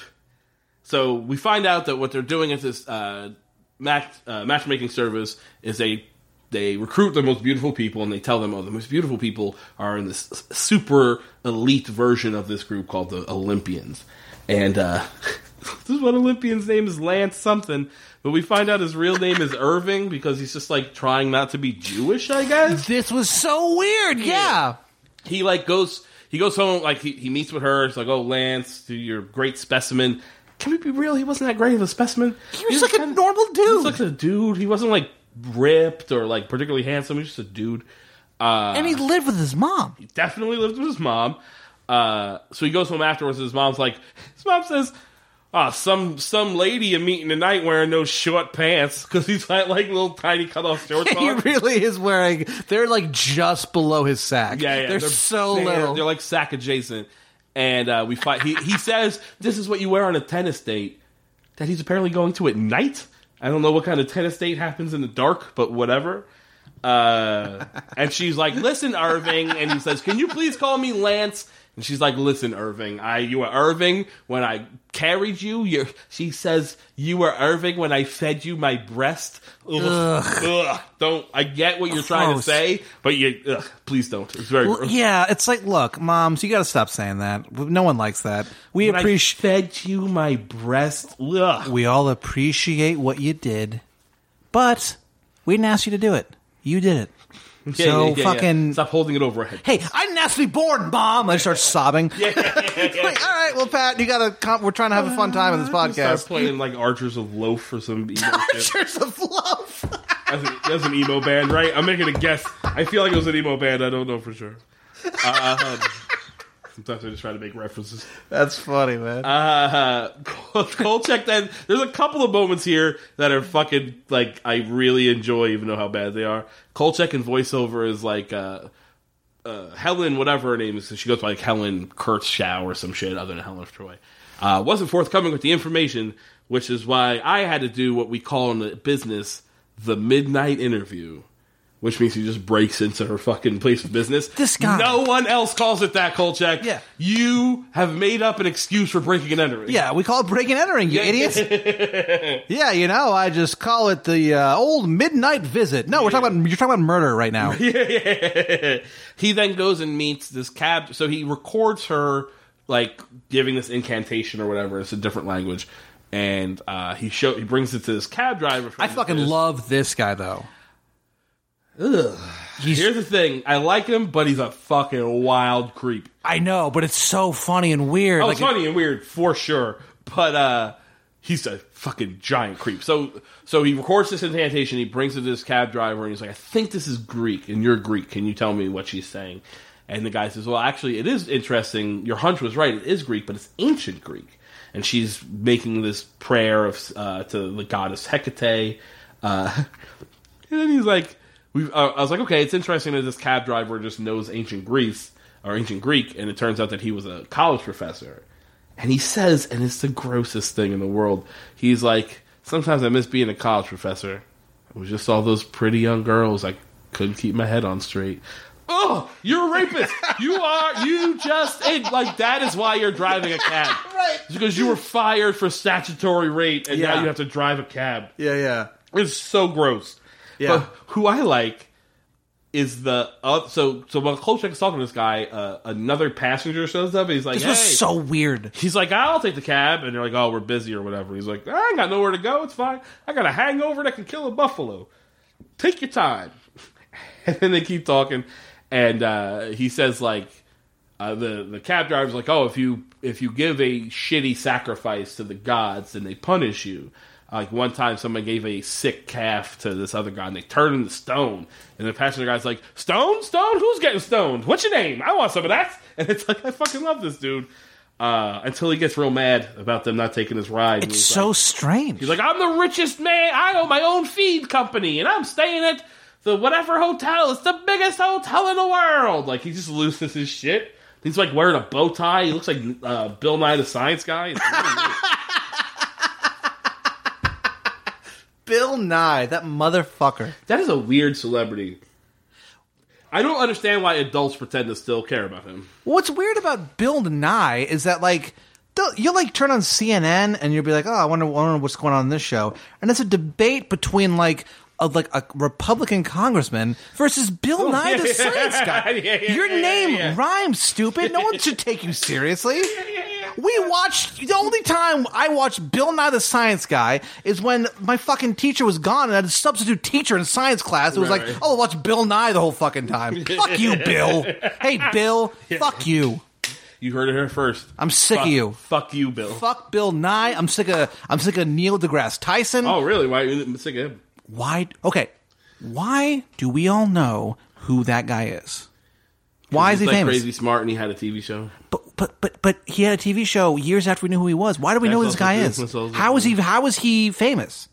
[SPEAKER 1] so we find out that what they're doing at this uh, match uh, matchmaking service is they they recruit the most beautiful people and they tell them, oh, the most beautiful people are in this super elite version of this group called the Olympians, and uh, this is what Olympian's name is Lance something. But we find out his real name is Irving because he's just like trying not to be Jewish, I guess
[SPEAKER 2] This was so weird. Yeah.
[SPEAKER 1] he like goes he goes home like he, he meets with her it's like oh lance you're a great specimen can we be real he wasn't that great of a specimen
[SPEAKER 2] He was like a normal dude.
[SPEAKER 1] he was like a dude he wasn't like ripped or like particularly handsome he was just a dude uh
[SPEAKER 2] and he lived with his mom.
[SPEAKER 1] He definitely lived with his mom uh so he goes home afterwards and his mom's like his mom says Ah, some some lady you meeting tonight wearing those short pants because he's got like little tiny cut off shorts
[SPEAKER 2] He
[SPEAKER 1] on.
[SPEAKER 2] really is wearing. They're like just below his sack.
[SPEAKER 1] Yeah, yeah.
[SPEAKER 2] They're, so
[SPEAKER 1] they're,
[SPEAKER 2] little.
[SPEAKER 1] They're like sack adjacent. And uh, we fight. He, he says this is what you wear on a tennis date that he's apparently going to at night. I don't know what kind of tennis date happens in the dark, but whatever. Uh, and she's like, "Listen, Irving," and he says, "Can you please call me Lance?" And she's like, "Listen, Irving, I you were Irving when I carried you. You." She says, "You were Irving when I fed you my breast." Ugh. Ugh. Don't. I get what you're trying to say, but you ugh, please don't. It's very
[SPEAKER 2] Well, yeah, it's like, look, moms, you got to stop saying that. No one likes that. We appreciate.
[SPEAKER 1] fed you my breast. Ugh.
[SPEAKER 2] We all appreciate what you did, but we didn't ask you to do it. You did it.
[SPEAKER 1] Yeah,
[SPEAKER 2] so
[SPEAKER 1] yeah, yeah,
[SPEAKER 2] fucking.
[SPEAKER 1] stop holding it over her head.
[SPEAKER 2] Hey, I didn't ask to be born, mom. I start sobbing. Yeah, like, all right, well, Pat, you got to. We're trying to have a fun time in this podcast.
[SPEAKER 1] Start playing like Archers of Loaf or some emo shit.
[SPEAKER 2] Cheers of Loaf.
[SPEAKER 1] That's, an, that's an emo band, right? I'm making a guess. I feel like it was an emo band. I don't know for sure. Uh, um, sometimes I just try to make references.
[SPEAKER 2] That's funny, man.
[SPEAKER 1] Uh, Kolchak then, there's a couple of moments here that are fucking, like, I really enjoy, even though how bad they are. Kolchak in voiceover is like, uh, uh, Helen, whatever her name is, she goes by like Helen Kurtzschow or some shit other than Helen of Troy. Uh, wasn't forthcoming with the information, which is why I had to do what we call in the business the midnight interview. Which means he just breaks into her fucking place of business.
[SPEAKER 2] This guy.
[SPEAKER 1] No one else calls it that, Kolchak.
[SPEAKER 2] Yeah.
[SPEAKER 1] You have made up an excuse for breaking and entering.
[SPEAKER 2] yeah, we call it breaking and entering, you idiots. yeah, you know, I just call it the uh, old midnight visit. No, we're talking about you're talking about murder right now.
[SPEAKER 1] he then goes and meets this cab. So he records her like giving this incantation or whatever. It's a different language, and uh, he show he brings it to this cab driver.
[SPEAKER 2] I fucking love this guy though.
[SPEAKER 1] Ugh. Here's the thing: I like him, but he's a fucking wild creep.
[SPEAKER 2] I know, but it's so funny and weird.
[SPEAKER 1] Oh,
[SPEAKER 2] like
[SPEAKER 1] it's funny and weird for sure, but uh, he's a fucking giant creep. So, so he records this incantation. He brings it to this cab driver, and he's like, "I think this is Greek, and you're Greek. Can you tell me what she's saying?" And the guy says, "Well, actually, it is interesting. Your hunch was right. It is Greek, but it's ancient Greek." And she's making this prayer of uh, to the goddess Hecate. Uh, and then he's like, we, uh, I was like, okay, it's interesting that this cab driver just knows ancient Greece or ancient Greek, and it turns out that he was a college professor. And he says, and it's the grossest thing in the world. He's like, sometimes I miss being a college professor. It was just all those pretty young girls. I couldn't keep my head on straight. Oh, you're a rapist. you are. You just it, like that is why you're driving a cab.
[SPEAKER 2] Right.
[SPEAKER 1] It's because you were fired for statutory rape, and
[SPEAKER 2] Yeah.
[SPEAKER 1] now you have to drive a cab.
[SPEAKER 2] yeah, yeah.
[SPEAKER 1] It's so gross.
[SPEAKER 2] Yeah.
[SPEAKER 1] But who I like is the uh, so so while Kolchak is talking to this guy, uh, another passenger shows up. and He's like,
[SPEAKER 2] This
[SPEAKER 1] "Hey."
[SPEAKER 2] was so weird.
[SPEAKER 1] He's like, "I'll take the cab," and they're like, "Oh, we're busy or whatever." He's like, "I ain't got nowhere to go. It's fine. I got a hangover that can kill a buffalo. Take your time." And then they keep talking, and uh, he says like, uh, the the cab driver's like, "Oh, if you if you give a shitty sacrifice to the gods, then they punish you." Like one time, someone gave a sick calf to this other guy, and they turned him to stone. And the passenger guy's like, "Stone, stone, who's getting stoned? What's your name? I want some of that." And it's like, I fucking love this dude. Uh, until he gets real mad about them not taking his ride.
[SPEAKER 2] It's so
[SPEAKER 1] like,
[SPEAKER 2] strange.
[SPEAKER 1] He's like, I'm the richest man. I own my own feed company, and I'm staying at the whatever hotel. It's the biggest hotel in the world. Like he just loses his shit. He's like wearing a bow tie. He looks like uh, Bill Nye the Science Guy. It's really weird.
[SPEAKER 2] Bill Nye, that motherfucker.
[SPEAKER 1] that is a weird celebrity. I don't understand why adults pretend to still care about him.
[SPEAKER 2] What's weird about Bill Nye is that like you'll like turn on CNN and you'll be like, oh, I wonder, I wonder what's going on in this show, and it's a debate between like. A, like a Republican congressman versus Bill oh, Nye the
[SPEAKER 1] yeah.
[SPEAKER 2] Science Guy.
[SPEAKER 1] Yeah, yeah,
[SPEAKER 2] Your
[SPEAKER 1] yeah,
[SPEAKER 2] name
[SPEAKER 1] yeah.
[SPEAKER 2] rhymes, stupid. No one should take you seriously. We watched the only time I watched Bill Nye the Science Guy is when my fucking teacher was gone and I had a substitute teacher in science class. It was
[SPEAKER 1] Right,
[SPEAKER 2] like, oh, I'll watch Bill Nye the whole fucking time. fuck you, Bill. Hey, Bill. Fuck you.
[SPEAKER 1] You heard it here first.
[SPEAKER 2] I'm sick
[SPEAKER 1] fuck,
[SPEAKER 2] of you.
[SPEAKER 1] Fuck you, Bill.
[SPEAKER 2] Fuck Bill Nye. I'm sick of I'm sick of Neil deGrasse Tyson.
[SPEAKER 1] Oh, really? Why are you sick of him?
[SPEAKER 2] Why? Okay. Why do we all know who that guy is? Why is he
[SPEAKER 1] like
[SPEAKER 2] famous?
[SPEAKER 1] crazy smart, and he had a TV show.
[SPEAKER 2] But but but but he had a TV show years after we knew who he was. Why do we know who this guy is?
[SPEAKER 1] true. That's also
[SPEAKER 2] How is he? How is he famous?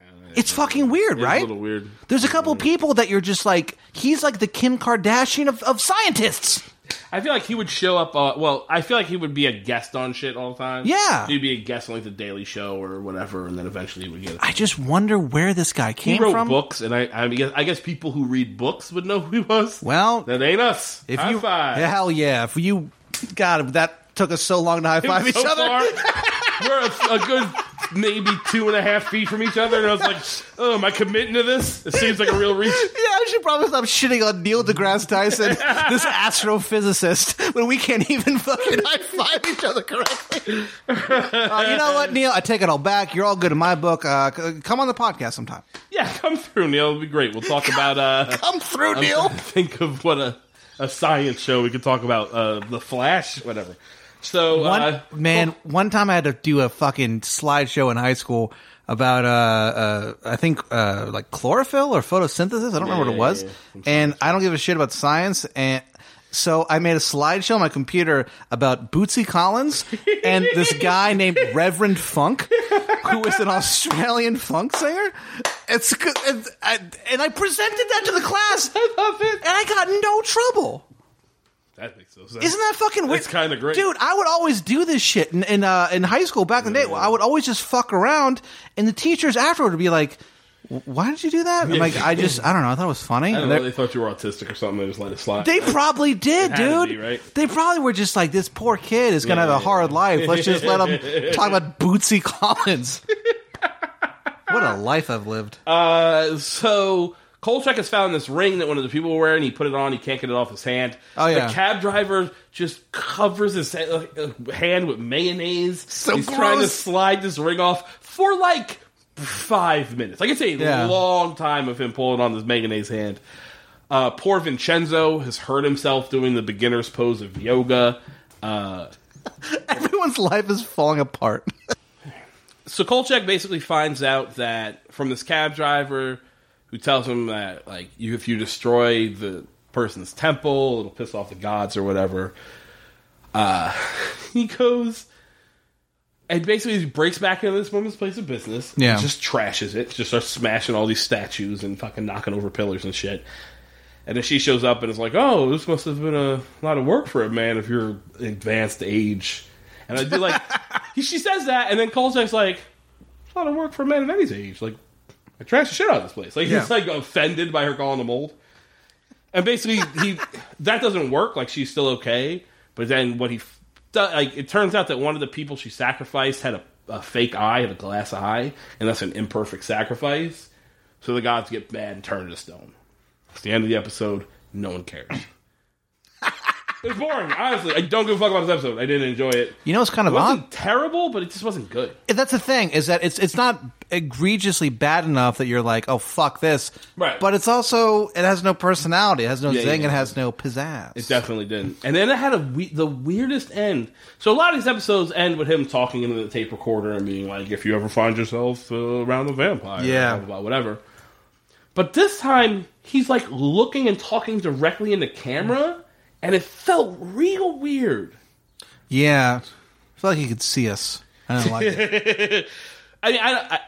[SPEAKER 2] Uh, it's fucking weird,
[SPEAKER 1] It's
[SPEAKER 2] right?
[SPEAKER 1] a little weird.
[SPEAKER 2] There's a couple people that you're just like, he's like the Kim Kardashian of, of scientists.
[SPEAKER 1] I feel like he would show up. Uh, well, I feel like he would be a guest on shit all the time.
[SPEAKER 2] Yeah.
[SPEAKER 1] he'd be a guest on like the Daily Show or whatever, and then eventually he would get.
[SPEAKER 2] I just wonder where this guy came from.
[SPEAKER 1] he wrote
[SPEAKER 2] from.
[SPEAKER 1] books, and I, I guess, I guess people who read books would know who he was.
[SPEAKER 2] Well,
[SPEAKER 1] that ain't us.
[SPEAKER 2] if
[SPEAKER 1] High
[SPEAKER 2] you
[SPEAKER 1] five.
[SPEAKER 2] hell yeah, if you God, that took us so long to high five each
[SPEAKER 1] so
[SPEAKER 2] other.
[SPEAKER 1] far, we're a, a good maybe two and a half feet from each other, and I was like, "Oh, am I committing to this? It seems like a real reach."
[SPEAKER 2] Should probably stop shitting on Neil deGrasse Tyson, this astrophysicist, when we can't even fucking high five each other correctly. Uh, you know what, Neil? I take it all back. You're all good in my book. Uh, c- come on the podcast sometime.
[SPEAKER 1] Yeah, come through, Neil. It'll be great. We'll talk about. uh
[SPEAKER 2] Come through,
[SPEAKER 1] I'm
[SPEAKER 2] Neil.
[SPEAKER 1] think of what a a science show we could talk about. Uh, the Flash, whatever. So
[SPEAKER 2] One
[SPEAKER 1] uh,
[SPEAKER 2] man, one time I had to do a fucking slideshow in high school about uh, uh I think uh like chlorophyll or photosynthesis. I don't remember what it was, and I don't give a shit about science and. So I made a slideshow on my computer about Bootsy Collins and this guy named Reverend Funk, who is an Australian funk singer. It's and I, and I presented that to the class,
[SPEAKER 1] I love it.
[SPEAKER 2] and I got in no trouble.
[SPEAKER 1] That makes no sense.
[SPEAKER 2] Isn't that fucking weird?
[SPEAKER 1] It's kinda great.
[SPEAKER 2] dude. I would always do this shit in in, uh, in high school back in the day. I would always just fuck around, and the teachers afterward would be like, "Why did you do that?" I'm like, "I just, I don't know. I thought it was funny."
[SPEAKER 1] I don't
[SPEAKER 2] And
[SPEAKER 1] know.
[SPEAKER 2] they're-
[SPEAKER 1] They thought you were autistic or something. They just let it slide.
[SPEAKER 2] They probably did,
[SPEAKER 1] had to
[SPEAKER 2] dude.
[SPEAKER 1] be, right?
[SPEAKER 2] They probably were just like, "This poor kid is gonna
[SPEAKER 1] Yeah,
[SPEAKER 2] have a
[SPEAKER 1] yeah,
[SPEAKER 2] hard
[SPEAKER 1] yeah.
[SPEAKER 2] life. Let's just let him talk about Bootsy Collins." what a life I've lived.
[SPEAKER 1] Uh, so Kolchak has found this ring that one of the people were wearing. He put it on. He can't get it off his hand.
[SPEAKER 2] Oh, yeah.
[SPEAKER 1] The cab driver just covers his uh, hand with mayonnaise.
[SPEAKER 2] So
[SPEAKER 1] He's trying to slide this ring off for like five minutes. Like it's a
[SPEAKER 2] Yeah.
[SPEAKER 1] long time of him pulling on this mayonnaise hand. Uh, poor Vincenzo has hurt himself doing the beginner's pose of yoga. Uh,
[SPEAKER 2] Everyone's life is falling apart.
[SPEAKER 1] so Kolchak basically finds out that from this cab driver who tells him that like you, if you destroy the person's temple, it'll piss off the gods or whatever. Uh, he goes and basically he breaks back into this woman's place of business.
[SPEAKER 2] Yeah.
[SPEAKER 1] just trashes it. Just starts smashing all these statues and fucking knocking over pillars and shit. And then she shows up and is like, "Oh, this must have been a lot of work for a man of you're advanced age." And I do like, she says that, and then Kolchak's like, "It's a lot of work for a man of any age." Like, I trashed the shit out of this place. Like
[SPEAKER 2] Yeah.
[SPEAKER 1] he's like offended by her calling him old. And basically, he that doesn't work. Like she's still okay, but then what he f- like it turns out that one of the people she sacrificed had a, a fake eye, had a glass eye, and that's an imperfect sacrifice. So the gods get mad and turn to stone. It's the end of the episode. No one cares. it was boring. Honestly, I don't give a fuck about this episode. I didn't enjoy it.
[SPEAKER 2] You know, it's kind
[SPEAKER 1] It
[SPEAKER 2] of
[SPEAKER 1] wasn't
[SPEAKER 2] odd.
[SPEAKER 1] terrible, but it just wasn't good.
[SPEAKER 2] That's the thing is that it's it's not egregiously bad enough that you're like, oh fuck this,
[SPEAKER 1] Right.
[SPEAKER 2] But it's also it has no personality, it has no
[SPEAKER 1] Yeah,
[SPEAKER 2] zing,
[SPEAKER 1] yeah.
[SPEAKER 2] it has no pizzazz.
[SPEAKER 1] It definitely didn't. And then it had a we- the weirdest end. So a lot of these episodes end with him talking into the tape recorder and being like, "If you ever find yourself uh, around a vampire,
[SPEAKER 2] Yeah.
[SPEAKER 1] blah, blah, blah, whatever." But this time he's like looking and talking directly in the camera, and it felt real weird.
[SPEAKER 2] yeah, I feel like he could see us. I don't like it.
[SPEAKER 1] I mean, I, I,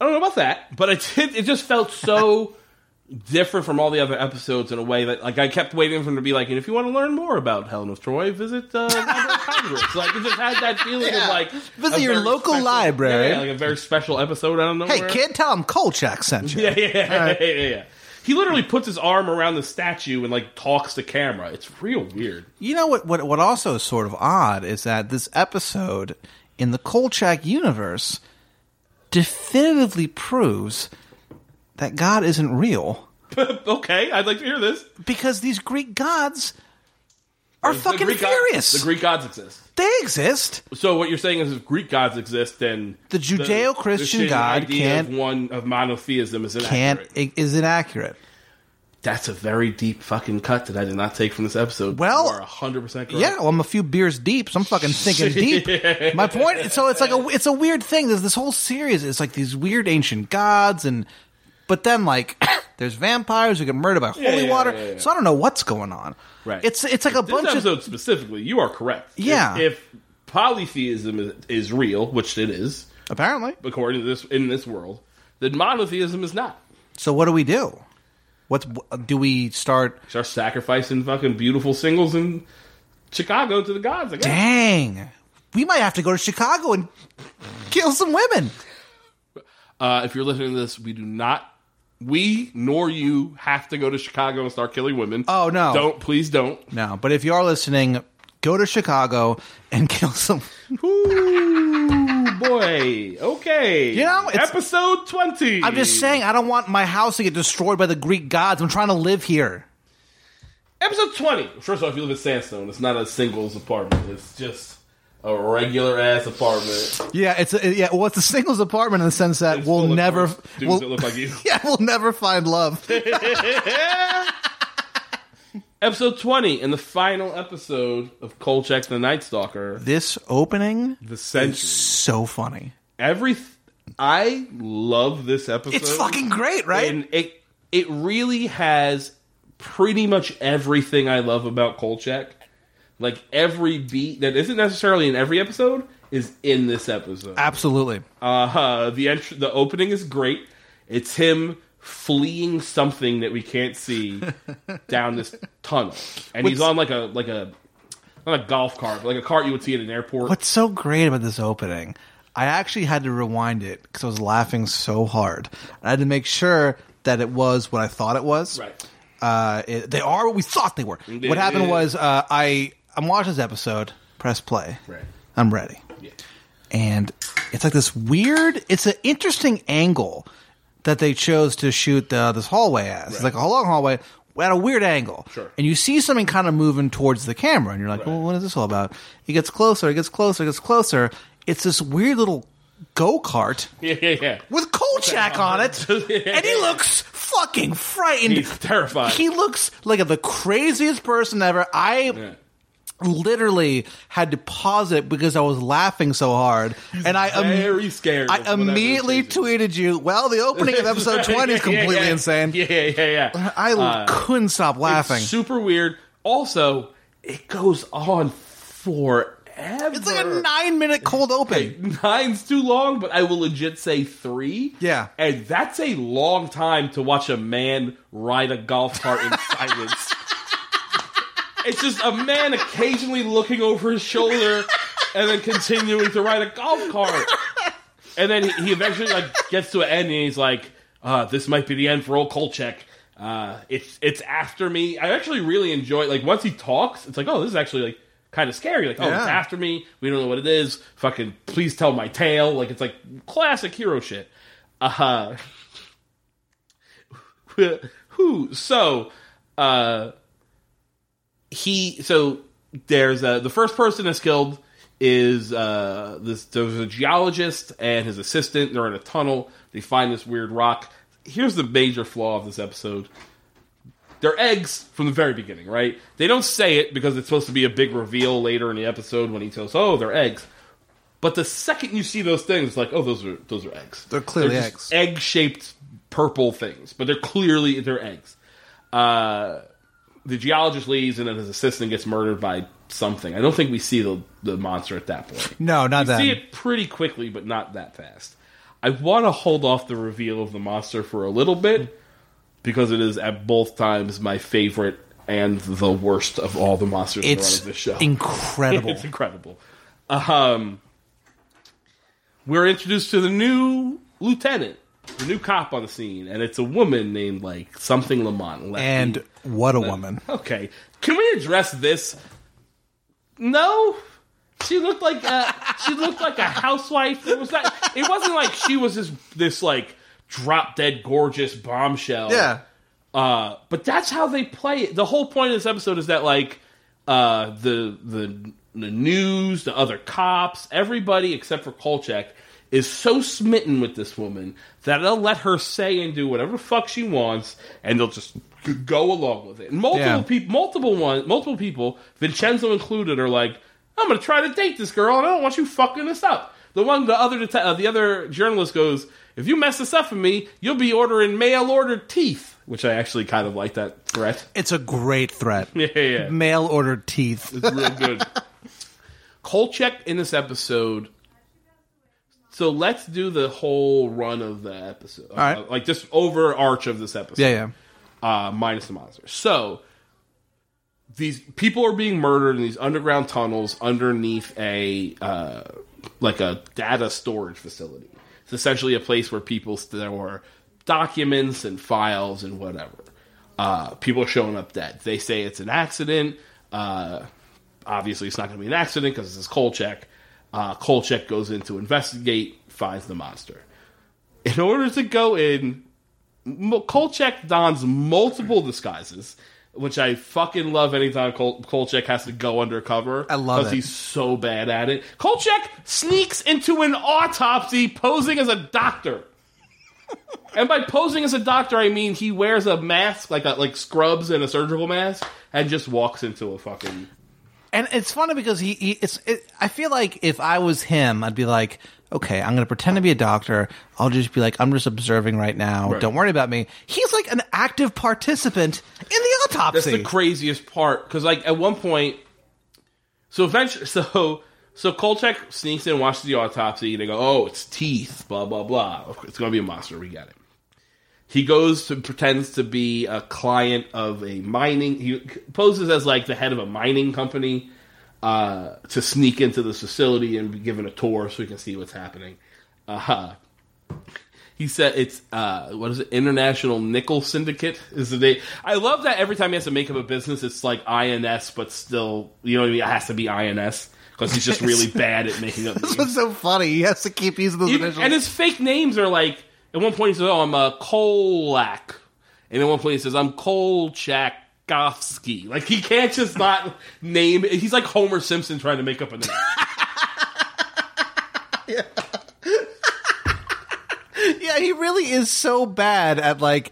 [SPEAKER 1] I don't know about that, but it did, it just felt so different from all the other episodes in a way that like I kept waiting for him to be like, and if you want to learn more about Helen of Troy, visit uh, Congress. Like it just had that feeling of like
[SPEAKER 2] Visit your local
[SPEAKER 1] special-
[SPEAKER 2] library.
[SPEAKER 1] yeah, like a very special episode. I don't know.
[SPEAKER 2] hey kid, tell him Kolchak sent you.
[SPEAKER 1] Yeah, yeah, yeah, yeah, yeah, yeah. He literally puts his arm around the statue and like talks to camera. It's real weird.
[SPEAKER 2] You know what, what? What also is sort of odd is that this episode in the Kolchak universe definitively proves that God isn't real
[SPEAKER 1] okay, I'd like to hear this.
[SPEAKER 2] because these Greek gods are
[SPEAKER 1] The
[SPEAKER 2] fucking
[SPEAKER 1] Greek
[SPEAKER 2] furious.
[SPEAKER 1] the Greek gods exist.
[SPEAKER 2] they exist.
[SPEAKER 1] So what you're saying is, if Greek gods exist, then
[SPEAKER 2] The Judeo-Christian
[SPEAKER 1] the
[SPEAKER 2] God can't-
[SPEAKER 1] of one of monotheism is
[SPEAKER 2] Can't
[SPEAKER 1] inaccurate.
[SPEAKER 2] is inaccurate.
[SPEAKER 1] That's a very deep fucking cut that I did not take from this episode.
[SPEAKER 2] Well,
[SPEAKER 1] you are hundred percent correct.
[SPEAKER 2] Yeah, well, I'm a few beers deep, so I'm fucking thinking deep. My point. So it's like a it's a weird thing. There's this whole series. It's like these weird ancient gods, and but then like there's vampires who get murdered by holy
[SPEAKER 1] yeah,
[SPEAKER 2] water.
[SPEAKER 1] yeah.
[SPEAKER 2] So I don't know what's going on.
[SPEAKER 1] Right.
[SPEAKER 2] It's it's like a
[SPEAKER 1] This
[SPEAKER 2] bunch of
[SPEAKER 1] episode specifically, you are correct. If-
[SPEAKER 2] Yeah.
[SPEAKER 1] If, polytheism is, is real, which it is,
[SPEAKER 2] apparently.
[SPEAKER 1] according to this in this world, then monotheism is not.
[SPEAKER 2] So what do we do? What's do we start?
[SPEAKER 1] Start sacrificing fucking beautiful singles in Chicago to the gods. I guess.
[SPEAKER 2] Dang, we might have to go to Chicago and kill some women.
[SPEAKER 1] Uh, if you're listening to this, we do not, we nor you have to go to Chicago and start killing women.
[SPEAKER 2] Oh, no.
[SPEAKER 1] Don't, please don't.
[SPEAKER 2] No, but if you are listening, go to Chicago and kill some.
[SPEAKER 1] Boy. Okay.
[SPEAKER 2] You know, it's-
[SPEAKER 1] episode 20.
[SPEAKER 2] I'm just saying, I don't want my house to get destroyed by the Greek gods. I'm trying to live here.
[SPEAKER 1] Episode 20. First off, if you live in Sandstone, it's not a singles apartment. It's just a regular ass apartment.
[SPEAKER 2] Yeah, it's a, yeah. Well, it's a singles apartment in the sense that
[SPEAKER 1] It's
[SPEAKER 2] we'll never,
[SPEAKER 1] dudes
[SPEAKER 2] we'll,
[SPEAKER 1] that look like you.
[SPEAKER 2] yeah, we'll never find love.
[SPEAKER 1] Episode 20, and the final episode of Kolchak the Night Stalker.
[SPEAKER 2] this opening
[SPEAKER 1] The
[SPEAKER 2] is
[SPEAKER 1] Sentry.
[SPEAKER 2] so funny.
[SPEAKER 1] Every. I love this episode.
[SPEAKER 2] It's fucking great, right?
[SPEAKER 1] And it it really has pretty much everything I love about Kolchak. Like every beat that isn't necessarily in every episode is in this episode.
[SPEAKER 2] Absolutely.
[SPEAKER 1] Uh, the entr- the opening is great. It's him fleeing something that we can't see down this tunnel, and he's on like a like a not a golf cart, but like a cart you would see at an airport.
[SPEAKER 2] What's so great about this opening? I actually had to rewind it because I was laughing so hard. I had to make sure that it was what I thought it was.
[SPEAKER 1] Right.
[SPEAKER 2] Uh, it, they are what we thought they were. What happened was uh, I I'm watching this episode. Press play.
[SPEAKER 1] Right.
[SPEAKER 2] I'm ready.
[SPEAKER 1] Yeah.
[SPEAKER 2] and it's like this weird. It's an interesting angle that they chose to shoot the, this hallway as. It's like a long hallway at a weird angle,
[SPEAKER 1] Sure.
[SPEAKER 2] and you see something kind of moving towards the camera, and you're like. "Well, what is this all about?" It gets closer, it gets closer, it gets closer. It's this weird little go kart
[SPEAKER 1] Yeah, yeah, yeah.
[SPEAKER 2] with Kolchak on it, and he looks fucking frightened.
[SPEAKER 1] He's terrified.
[SPEAKER 2] He looks like the craziest person ever. I. literally had to pause it because I was laughing so hard, and I
[SPEAKER 1] very scared.
[SPEAKER 2] I immediately tweeted you. Well, the opening of episode twenty is
[SPEAKER 1] Yeah,
[SPEAKER 2] completely
[SPEAKER 1] yeah.
[SPEAKER 2] insane.
[SPEAKER 1] Yeah, yeah, yeah. yeah.
[SPEAKER 2] I
[SPEAKER 1] Uh,
[SPEAKER 2] couldn't stop laughing.
[SPEAKER 1] It's super weird. Also, it goes on forever.
[SPEAKER 2] It's like a nine-minute cold open.
[SPEAKER 1] Nine's too long, but I will legit say three.
[SPEAKER 2] Yeah.
[SPEAKER 1] And that's a long time to watch a man ride a golf cart in silence. It's just a man occasionally looking over his shoulder and then continuing to ride a golf cart. And then he, he eventually like gets to an end and he's like, uh, this might be the end for old Kolchak. Uh, it's it's after me. I actually really enjoy like once he talks, it's like, oh, this is actually like kind of scary. Like, oh, it's after me. We don't know what it is. Fucking please tell my tale. Like it's like classic hero shit. Uh huh. who so uh he so there's a, the first person that's killed is uh this there's a geologist and his assistant. They're in a tunnel. They find this weird rock. Here's the major flaw of this episode. They're eggs from the very beginning right? They don't say it because it's supposed to be a big reveal later in the episode when he tells oh they're eggs. But the second you see those things it's like oh those are those are eggs.
[SPEAKER 2] They're clearly
[SPEAKER 1] just
[SPEAKER 2] eggs.
[SPEAKER 1] egg shaped purple things but they're clearly they're eggs. Uh the geologist leaves and then his assistant gets murdered by something. I don't think we see the the monster at that point.
[SPEAKER 2] No, not
[SPEAKER 1] We
[SPEAKER 2] that.
[SPEAKER 1] see it pretty quickly, but not that fast. I want to hold off the reveal of the monster for a little bit because it is at both times my favorite and the worst of all the monsters in the
[SPEAKER 2] It's
[SPEAKER 1] this show.
[SPEAKER 2] incredible.
[SPEAKER 1] it's incredible. Um, we're introduced to the new lieutenant, the new cop on the scene, and it's a woman named like something Lamont. Lefty.
[SPEAKER 2] and what a woman.
[SPEAKER 1] Okay, can we address this? No, she looked like a, she looked like a housewife. It was not. It wasn't like she was this this like drop dead gorgeous bombshell.
[SPEAKER 2] Yeah.
[SPEAKER 1] Uh, but that's how they play it. The whole point of this episode is that like uh, the the the news, the other cops, everybody except for Kolchak is so smitten with this woman that they'll let her say and do whatever fuck she wants, and they'll just go along with it. And multiple
[SPEAKER 2] Yeah.
[SPEAKER 1] people, multiple one, multiple people, Vincenzo included, are like, "I'm going to try to date this girl, and I don't want you fucking this up." The one, the other, uh, the other journalist goes, "If you mess this up for me, you'll be ordering mail order teeth," which I actually kind of like that threat.
[SPEAKER 2] It's a great threat.
[SPEAKER 1] Yeah, yeah.
[SPEAKER 2] Mail order teeth.
[SPEAKER 1] It's real good. Kolchak in this episode. So let's do the whole run of the episode. All
[SPEAKER 2] right.
[SPEAKER 1] like just over arch of this episode.
[SPEAKER 2] Yeah, yeah.
[SPEAKER 1] Uh, minus the monster. So these people are being murdered in these underground tunnels underneath a uh, like a data storage facility. It's essentially a place where people store documents and files and whatever. Uh, people are showing up dead. They say it's an accident. Uh, obviously, it's not going to be an accident because this is Kolchak. Uh, Kolchak goes in to investigate, finds the monster. In order to go in, Kolchak dons multiple disguises, which I fucking love anytime Kol- Kolchak has to go undercover.
[SPEAKER 2] I love
[SPEAKER 1] Because
[SPEAKER 2] it.
[SPEAKER 1] he's so bad at it. Kolchak sneaks into an autopsy posing as a doctor. and by posing as a doctor, I mean he wears a mask, like a, like scrubs and a surgical mask, and just walks into a fucking.
[SPEAKER 2] And it's funny because he, he it's it, I feel like if I was him, I'd be like, okay, I'm going to pretend to be a doctor. I'll just be like, I'm just observing right now.
[SPEAKER 1] Right.
[SPEAKER 2] Don't worry about me. He's like an active participant in the autopsy.
[SPEAKER 1] That's the craziest part because, like, at one point, so eventually, so so Kolchak sneaks in, and watches the autopsy, and they go, "Oh, it's teeth." Blah blah blah. It's going to be a monster. We got it. He goes to pretends to be a client of a mining. He poses as like the head of a mining company uh, to sneak into this facility and be given a tour so he can see what's happening. Uh-huh. he said it's uh, what is it? International Nickel Syndicate is the name. I love that every time he has to make up a business, it's like INS, but still, you know what I mean? It has to be INS because he's just really bad at making up.
[SPEAKER 2] This was so funny. He has to keep using those
[SPEAKER 1] Even-
[SPEAKER 2] initials.
[SPEAKER 1] and his fake names are like at one point he says, "Oh, I'm a Kolak," and at one point he says, "I'm Kolchakovsky." Like he can't just not name. He's like Homer Simpson trying to make up a name.
[SPEAKER 2] Yeah, yeah, he really is so bad at like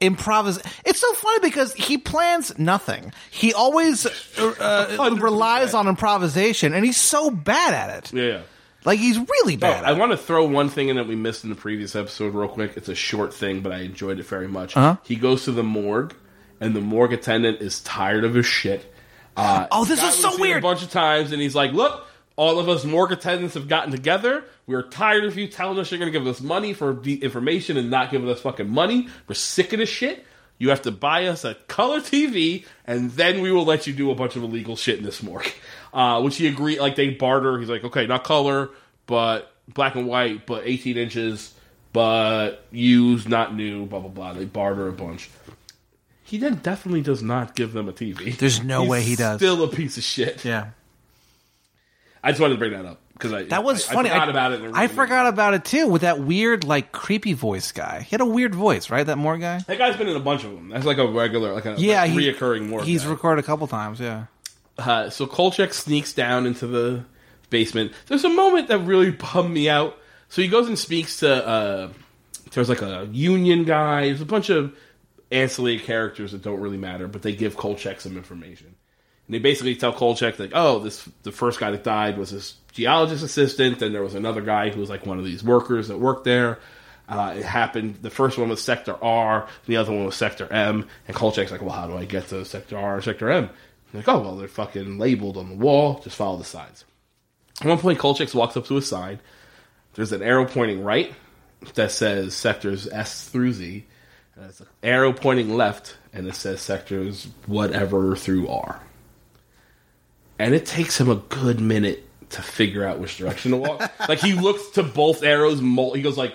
[SPEAKER 2] improvis. It's so funny because he plans nothing. He always uh, uh,
[SPEAKER 1] 100%.
[SPEAKER 2] relies on improvisation, and he's so bad at it.
[SPEAKER 1] Yeah.
[SPEAKER 2] Like he's really
[SPEAKER 1] Oh,
[SPEAKER 2] bad.
[SPEAKER 1] I
[SPEAKER 2] at it.
[SPEAKER 1] want to throw one thing in that we missed in the previous episode, real quick. It's a short thing, but I enjoyed it very much.
[SPEAKER 2] Uh-huh.
[SPEAKER 1] He goes to the morgue, and the morgue attendant is tired of his shit. Uh,
[SPEAKER 2] Oh, this was so weird.
[SPEAKER 1] A bunch of times, and he's like, "Look, all of us morgue attendants have gotten together. We're tired of you telling us you're going to give us money for the information and not giving us fucking money. We're sick of this shit." You have to buy us a color TV, and then we will let you do a bunch of illegal shit in this morgue. Uh, which he agreed, like they barter. He's like, okay, not color, but black and white, but 18 inches, but used, not new, blah, blah, blah. They barter a bunch. He then definitely does not give them a TV.
[SPEAKER 2] There's no
[SPEAKER 1] He's
[SPEAKER 2] way he does.
[SPEAKER 1] Still a piece of shit.
[SPEAKER 2] yeah,
[SPEAKER 1] I just wanted to bring that up because I
[SPEAKER 2] that was
[SPEAKER 1] I,
[SPEAKER 2] funny.
[SPEAKER 1] I forgot about it.
[SPEAKER 2] I forgot about it too with that weird, like creepy voice guy. He had a weird voice, right? That more guy.
[SPEAKER 1] That guy's been in a bunch of them. That's like a regular, like a
[SPEAKER 2] Yeah,
[SPEAKER 1] like
[SPEAKER 2] he-
[SPEAKER 1] reoccurring more.
[SPEAKER 2] He's
[SPEAKER 1] guy.
[SPEAKER 2] recorded a couple times. Yeah.
[SPEAKER 1] Uh, so Kolchak sneaks down into the basement. There's a moment that really bummed me out. So he goes and speaks to. Uh, there's like a union guy. There's a bunch of ancillary characters that don't really matter, but they give Kolchak some information. And they basically tell Kolchak like, "Oh, this the first guy that died was this geologist assistant, and there was another guy who was like one of these workers that worked there." Uh, it happened. The first one was Sector R, the other one was Sector M. And Kolchak's like, "Well, how do I get to Sector R Sector M?" Like, "Oh, well, they're fucking labeled on the wall. Just follow the signs." At one point, Kolchak walks up to a sign. There's an arrow pointing right that says sectors S through Z. And it's an arrow pointing left, and it says sectors whatever through R. And it takes him a good minute to figure out which direction to walk. like he looks to both arrows. Mul- he goes like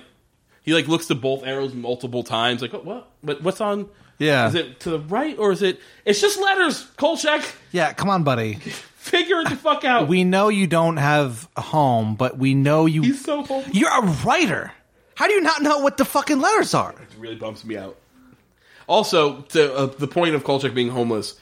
[SPEAKER 1] he like looks to both arrows multiple times. Like what? What? But what's on?
[SPEAKER 2] Yeah.
[SPEAKER 1] Is it to the right or is it? It's just letters. Kolchak,
[SPEAKER 2] Yeah. Come on, buddy.
[SPEAKER 1] figure it the fuck out.
[SPEAKER 2] We know you don't have a home, but we know you.
[SPEAKER 1] He's so hopeless.
[SPEAKER 2] You're a writer. How do you not know what the fucking letters are?
[SPEAKER 1] It really bumps me out. Also, to uh, the point of Kolchak being homeless,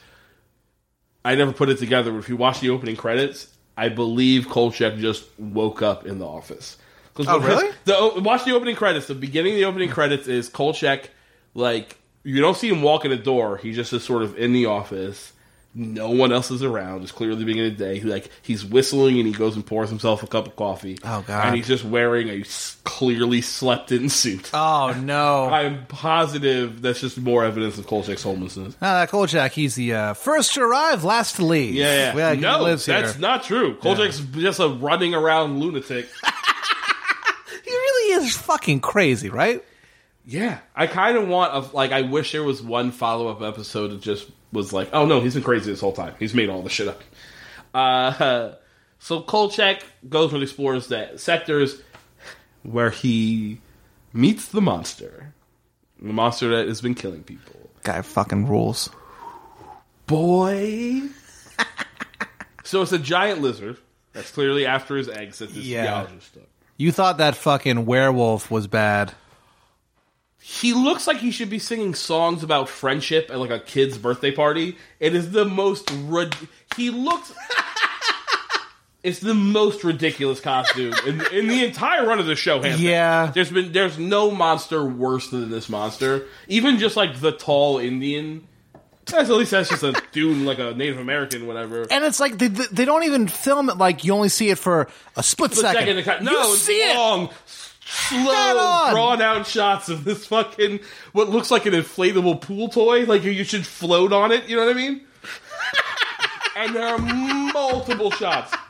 [SPEAKER 1] I never put it together. If you watch the opening credits, I believe Kolchak just woke up in the office. 'Cause
[SPEAKER 2] Oh, really?
[SPEAKER 1] The, watch the opening credits. The beginning of the opening credits is Kolchak, like, you don't see him walk in the door. He just is sort of in the office. No one else is around. It's clearly the beginning of the day. He, like he's whistling and he goes and pours himself a cup of coffee.
[SPEAKER 2] Oh, God.
[SPEAKER 1] And he's just wearing a clearly slept-in suit.
[SPEAKER 2] Oh no!
[SPEAKER 1] I'm positive that's just more evidence of Kolchak's homelessness.
[SPEAKER 2] No, that Kolchak, he's the uh, first to arrive, last to leave.
[SPEAKER 1] Yeah, yeah.
[SPEAKER 2] he
[SPEAKER 1] no, that's
[SPEAKER 2] here.
[SPEAKER 1] not true. Kolchak's just a running around lunatic.
[SPEAKER 2] He really is fucking crazy, right?
[SPEAKER 1] Yeah, I kind of want of like I wish there was one follow up episode that just was like, oh no, he's been crazy this whole time. He's made all the shit up. Uh, so Kolchak goes and explores the sectors where he meets the monster, the monster that has been killing people.
[SPEAKER 2] Guy fucking rules.
[SPEAKER 1] boy. so it's a giant lizard that's clearly after his eggs that this
[SPEAKER 2] Yeah.
[SPEAKER 1] geologist took.
[SPEAKER 2] You thought that fucking werewolf was bad.
[SPEAKER 1] He looks like he should be singing songs about friendship at like a kid's birthday party. It is the most. Rid- he looks. it's the most ridiculous costume in, in the entire run of the show.
[SPEAKER 2] Yeah.
[SPEAKER 1] there's been there's no monster worse than this monster. Even just like the tall Indian. That's, at least that's just a dude, like a Native American, whatever.
[SPEAKER 2] And it's like they, they don't even film it like you only see it for a split
[SPEAKER 1] Split
[SPEAKER 2] second.
[SPEAKER 1] second No,
[SPEAKER 2] you
[SPEAKER 1] it's
[SPEAKER 2] see it.
[SPEAKER 1] long,
[SPEAKER 2] Head
[SPEAKER 1] slow, drawn out shots of this fucking what looks like an inflatable pool toy. Like you should float on it. You know what I mean? and there are multiple shots.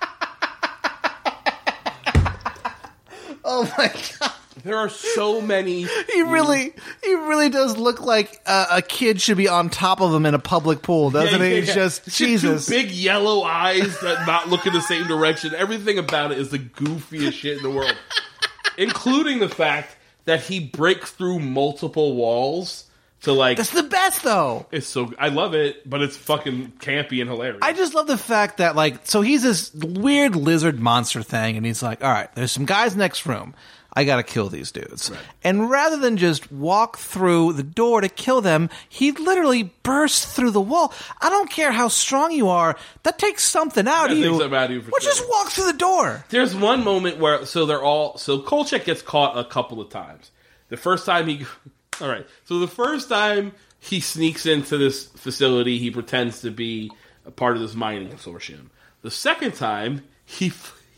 [SPEAKER 2] Oh my god.
[SPEAKER 1] There are so many.
[SPEAKER 2] He really, he really does look like uh, a kid should be on top of him in a public pool, doesn't
[SPEAKER 1] Yeah,
[SPEAKER 2] he?
[SPEAKER 1] yeah,
[SPEAKER 2] He's
[SPEAKER 1] yeah.
[SPEAKER 2] just
[SPEAKER 1] It's
[SPEAKER 2] Jesus.
[SPEAKER 1] big yellow eyes that not look in the same direction. Everything about it is the goofiest shit in the world, including the fact that he breaks through multiple walls to like.
[SPEAKER 2] That's the best though.
[SPEAKER 1] It's so I love it, but it's fucking campy and hilarious.
[SPEAKER 2] I just love the fact that like so he's this weird lizard monster thing and he's like, "All right, there's some guys next room. I got to kill these dudes." And rather than just walk through the door to kill them, he literally bursts through the wall. I don't care how strong you are. That takes something out
[SPEAKER 1] That
[SPEAKER 2] of you.
[SPEAKER 1] something out of you
[SPEAKER 2] well,
[SPEAKER 1] sure.
[SPEAKER 2] just walk through the door.
[SPEAKER 1] There's one moment where so they're all so Kolchak gets caught a couple of times. the first time he, all right. So the first time he sneaks into this facility, he pretends to be a part of this mining consortium. The second time, he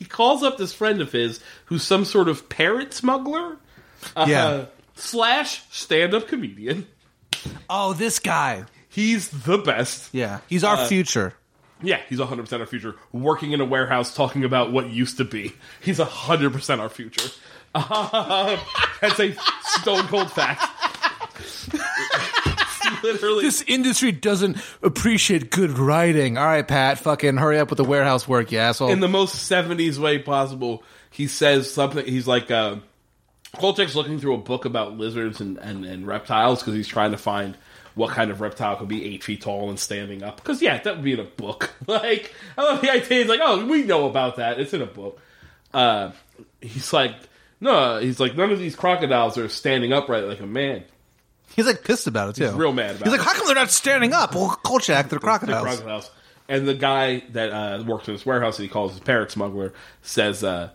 [SPEAKER 1] he calls up this friend of his who's some sort of parrot smuggler, uh,
[SPEAKER 2] Yeah.
[SPEAKER 1] slash stand up comedian.
[SPEAKER 2] Oh, this guy.
[SPEAKER 1] He's the best.
[SPEAKER 2] Yeah, he's our future.
[SPEAKER 1] Yeah, he's 100% our future. Working in a warehouse talking about what used to be. He's 100% our future. Uh, that's a stone cold fact. Literally.
[SPEAKER 2] This industry doesn't appreciate good writing. All right, Pat, fucking hurry up with the warehouse work, you asshole.
[SPEAKER 1] in the most 70s way possible, he says something. He's like, uh, Kolchak's looking through a book about lizards and, and, and reptiles because he's trying to find what kind of reptile could be eight feet tall and standing up. Because, yeah, that would be in a book. like, I love the idea. He's like, oh, we know about that. It's in a book. Uh, he's like, no, he's like, none of these crocodiles are standing upright like a man.
[SPEAKER 2] He's like pissed about it too.
[SPEAKER 1] He's real mad about it.
[SPEAKER 2] He's like,
[SPEAKER 1] it.
[SPEAKER 2] how come they're not standing up? Well, Kolchak, they're crocodiles.
[SPEAKER 1] crocodiles. And the guy that uh, works in this warehouse that he calls his parrot smuggler says, uh,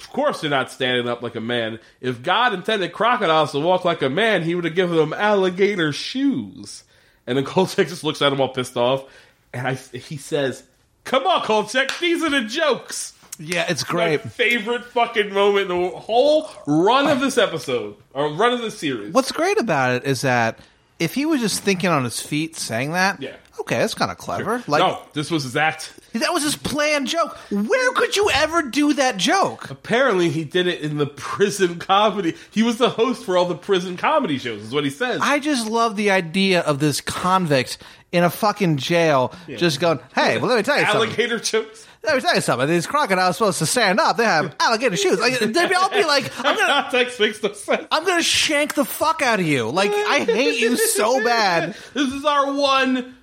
[SPEAKER 1] "Of course they're not standing up like a man. If God intended crocodiles to walk like a man, He would have given them alligator shoes." And then Kolchak just looks at him all pissed off, and I, he says, "Come on, Kolchak, these are the jokes."
[SPEAKER 2] Yeah, it's
[SPEAKER 1] My
[SPEAKER 2] great.
[SPEAKER 1] favorite fucking moment in the whole run of this episode or run of the series.
[SPEAKER 2] What's great about it is that if he was just thinking on his feet saying that,
[SPEAKER 1] Yeah.
[SPEAKER 2] Okay, that's kind of clever. Like
[SPEAKER 1] no, this was his act.
[SPEAKER 2] that was his planned joke. Where could you ever do that joke?
[SPEAKER 1] Apparently, he did it in the prison comedy. He was the host for all the prison comedy shows, is what he says.
[SPEAKER 2] I just love the idea of this convict in a fucking jail just going, "Hey, well, let me tell you something.
[SPEAKER 1] Alligator jokes.
[SPEAKER 2] Let me tell you something. These crocodiles supposed to stand up. They have alligator shoes. Like, they'd all be like, I'm gonna."
[SPEAKER 1] Context makes no sense.
[SPEAKER 2] I'm gonna shank the fuck out of you. Like I hate you so bad.
[SPEAKER 1] This is our one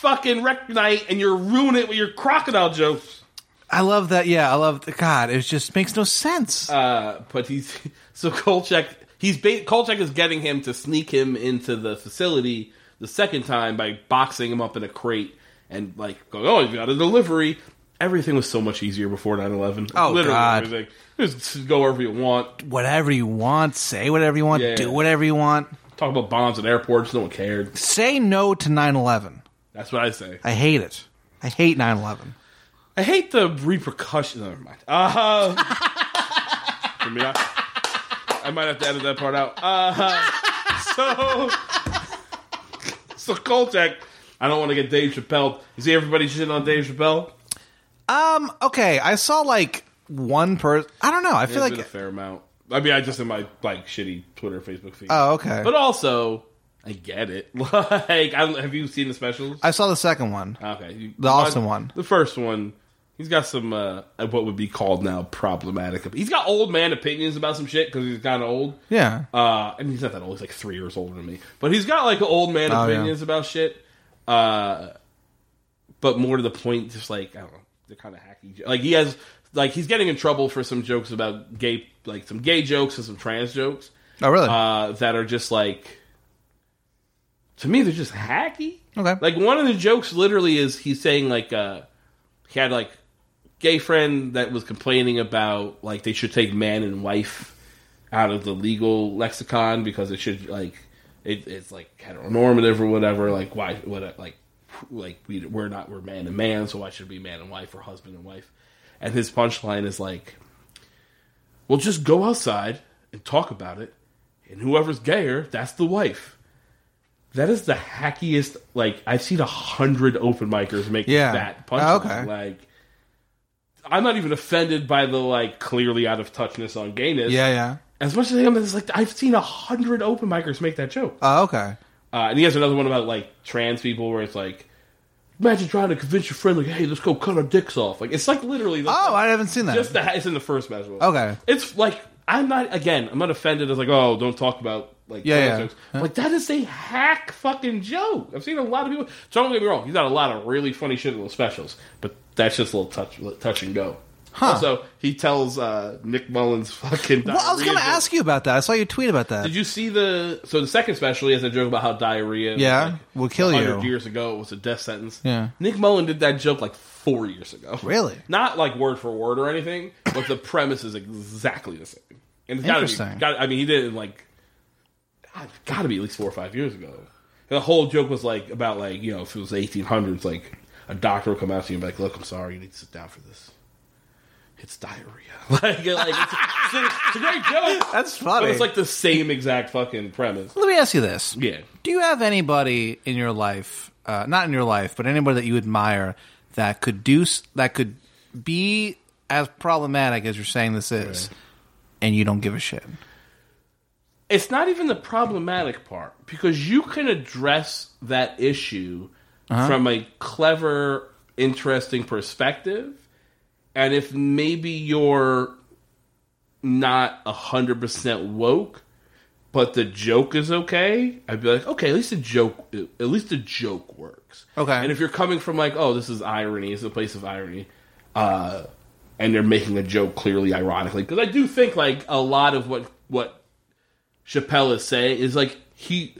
[SPEAKER 1] fucking rec night, and you're ruining it with your crocodile jokes.
[SPEAKER 2] I love that. Yeah, I love. God, it just makes no sense.
[SPEAKER 1] Uh, but he's so Kolchak. He's ba- Kolchak is getting him to sneak him into the facility the second time by boxing him up in a crate and like going, "Oh, you got a delivery." Everything was so much easier before 9-11.
[SPEAKER 2] Oh,
[SPEAKER 1] Literally
[SPEAKER 2] God.
[SPEAKER 1] everything. Just go wherever you want.
[SPEAKER 2] whatever you want, say whatever you want,
[SPEAKER 1] Yeah.
[SPEAKER 2] do whatever you want.
[SPEAKER 1] Talk about bombs at airports. No one cared.
[SPEAKER 2] Say no to 9/11.
[SPEAKER 1] That's what I say.
[SPEAKER 2] I hate it. I hate 9/11.
[SPEAKER 1] I hate the repercussions. Never mind. Uh, I, mean, I, I might have to edit that part out. Uh, so, so Kolchak, I don't want to get Dave Chappelle. You see everybody shitting on Dave Chappelle?
[SPEAKER 2] Um. Okay, I saw like one person. I don't know. I feel like.
[SPEAKER 1] a fair amount. I mean, I just in my like shitty Twitter, Facebook feed.
[SPEAKER 2] Oh, okay.
[SPEAKER 1] But also, I get it. Like, I, have you seen the specials?
[SPEAKER 2] I saw the second one.
[SPEAKER 1] Okay, you-
[SPEAKER 2] The Austin one.
[SPEAKER 1] The first one. He's got some uh, what would be called now problematic. He's got old man opinions about some shit because he's kind of old.
[SPEAKER 2] Yeah.
[SPEAKER 1] Uh, I mean, he's not that old. He's like three years older than me. But he's got like old man
[SPEAKER 2] Oh, yeah.
[SPEAKER 1] opinions about shit. Uh, but more to the point, just like I don't know, they're kind of hacky. Like he has, like he's getting in trouble for some jokes about gay, like some gay jokes and some trans jokes
[SPEAKER 2] Oh, really?
[SPEAKER 1] uh, that are just like to me they're just hacky.
[SPEAKER 2] Okay.
[SPEAKER 1] Like one of the jokes literally is he's saying like uh he had like gay friend that was complaining about like they should take man and wife out of the legal lexicon because it should like it, it's like heteronormative or whatever. Like why what like like we we're not we're man and man, so why should it be man and wife or husband and wife? And his punchline is like, "Well, just go outside and talk about it, and whoever's gayer, that's the wife." That is the hackiest. Like I've seen a hundred open micers make
[SPEAKER 2] Yeah.
[SPEAKER 1] that punchline.
[SPEAKER 2] Oh, okay.
[SPEAKER 1] Like I'm not even offended by the like clearly out of touchness on gayness.
[SPEAKER 2] yeah, yeah.
[SPEAKER 1] As much as I am, it's like I've seen a hundred open micers make that joke.
[SPEAKER 2] Oh, okay.
[SPEAKER 1] Uh, and he has another one about like trans people where it's like, imagine trying to convince your friend like, hey, let's go cut our dicks off. Like it's like literally. the-
[SPEAKER 2] Oh, I haven't seen that.
[SPEAKER 1] just the it's in the first match.
[SPEAKER 2] Okay.
[SPEAKER 1] It's like I'm not again. I'm not offended as like, oh, don't talk about like
[SPEAKER 2] Yeah, yeah.
[SPEAKER 1] jokes. Like that is a hack fucking joke. I've seen a lot of people. Don't get me wrong. He's got a lot of really funny shit in those specials, but that's just a little touch touch and go. Also, he tells uh, Nick Mullins fucking.
[SPEAKER 2] well, I was going to ask you about that. I saw your tweet about that.
[SPEAKER 1] did you see the so the second special? He has a joke about how diarrhea,
[SPEAKER 2] Yeah,
[SPEAKER 1] like,
[SPEAKER 2] will kill you.
[SPEAKER 1] Hundred years ago, it was a death sentence.
[SPEAKER 2] Yeah.
[SPEAKER 1] Nick Mullen did that joke like four years ago.
[SPEAKER 2] Really?
[SPEAKER 1] Not like word for word or anything, but the premise is exactly the same. And it's gotta be,
[SPEAKER 2] Interesting.
[SPEAKER 1] got, I mean, he did it in like got to be at least four or five years ago. The whole joke was like about like you know if it was eighteen hundreds, like a doctor would come out to you and be like, "Look, I'm sorry, you need to sit down for this. It's diarrhea." like, like it's, it's, it's a great joke.
[SPEAKER 2] That's
[SPEAKER 1] But
[SPEAKER 2] funny.
[SPEAKER 1] it's like the same exact fucking premise.
[SPEAKER 2] Let me ask you this:
[SPEAKER 1] Yeah.
[SPEAKER 2] Do you have anybody in your life, uh, not in your life, but anybody that you admire that could do that could be as problematic as you're saying this is, and you don't give a shit?
[SPEAKER 1] It's not even the problematic part because you can address that issue from a clever, interesting perspective. And if maybe you're not a hundred percent woke, but the joke is okay, I'd be like, okay, at least the joke, at least the joke works.
[SPEAKER 2] Okay.
[SPEAKER 1] And if you're coming from like, oh, this is irony, it's a place of irony, uh, and they're making a joke clearly ironically, because I do think like a lot of what what Chappelle is saying is like he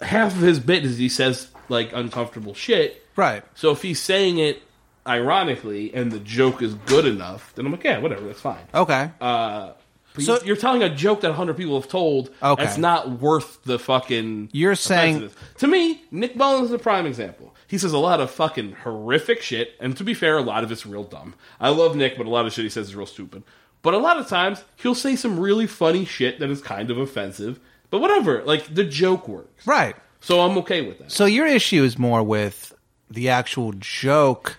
[SPEAKER 1] half of his bit is he says like uncomfortable shit.
[SPEAKER 2] Right.
[SPEAKER 1] So if he's saying it ironically and the joke is good enough, then I'm like, yeah, whatever, that's fine.
[SPEAKER 2] Okay.
[SPEAKER 1] Uh, but
[SPEAKER 2] So-
[SPEAKER 1] you're, you're telling a joke that 100 people have told.
[SPEAKER 2] Okay.
[SPEAKER 1] That's not worth the fucking.
[SPEAKER 2] You're saying-
[SPEAKER 1] To me, Nick Mullins is a prime example. He says a lot of fucking horrific shit, and to be fair, a lot of it's real dumb. I love Nick, but a lot of shit he says is real stupid. But a lot of times, he'll say some really funny shit that is kind of offensive. But whatever, like, the joke works.
[SPEAKER 2] right.
[SPEAKER 1] So I'm okay with that.
[SPEAKER 2] So your issue is more with the actual joke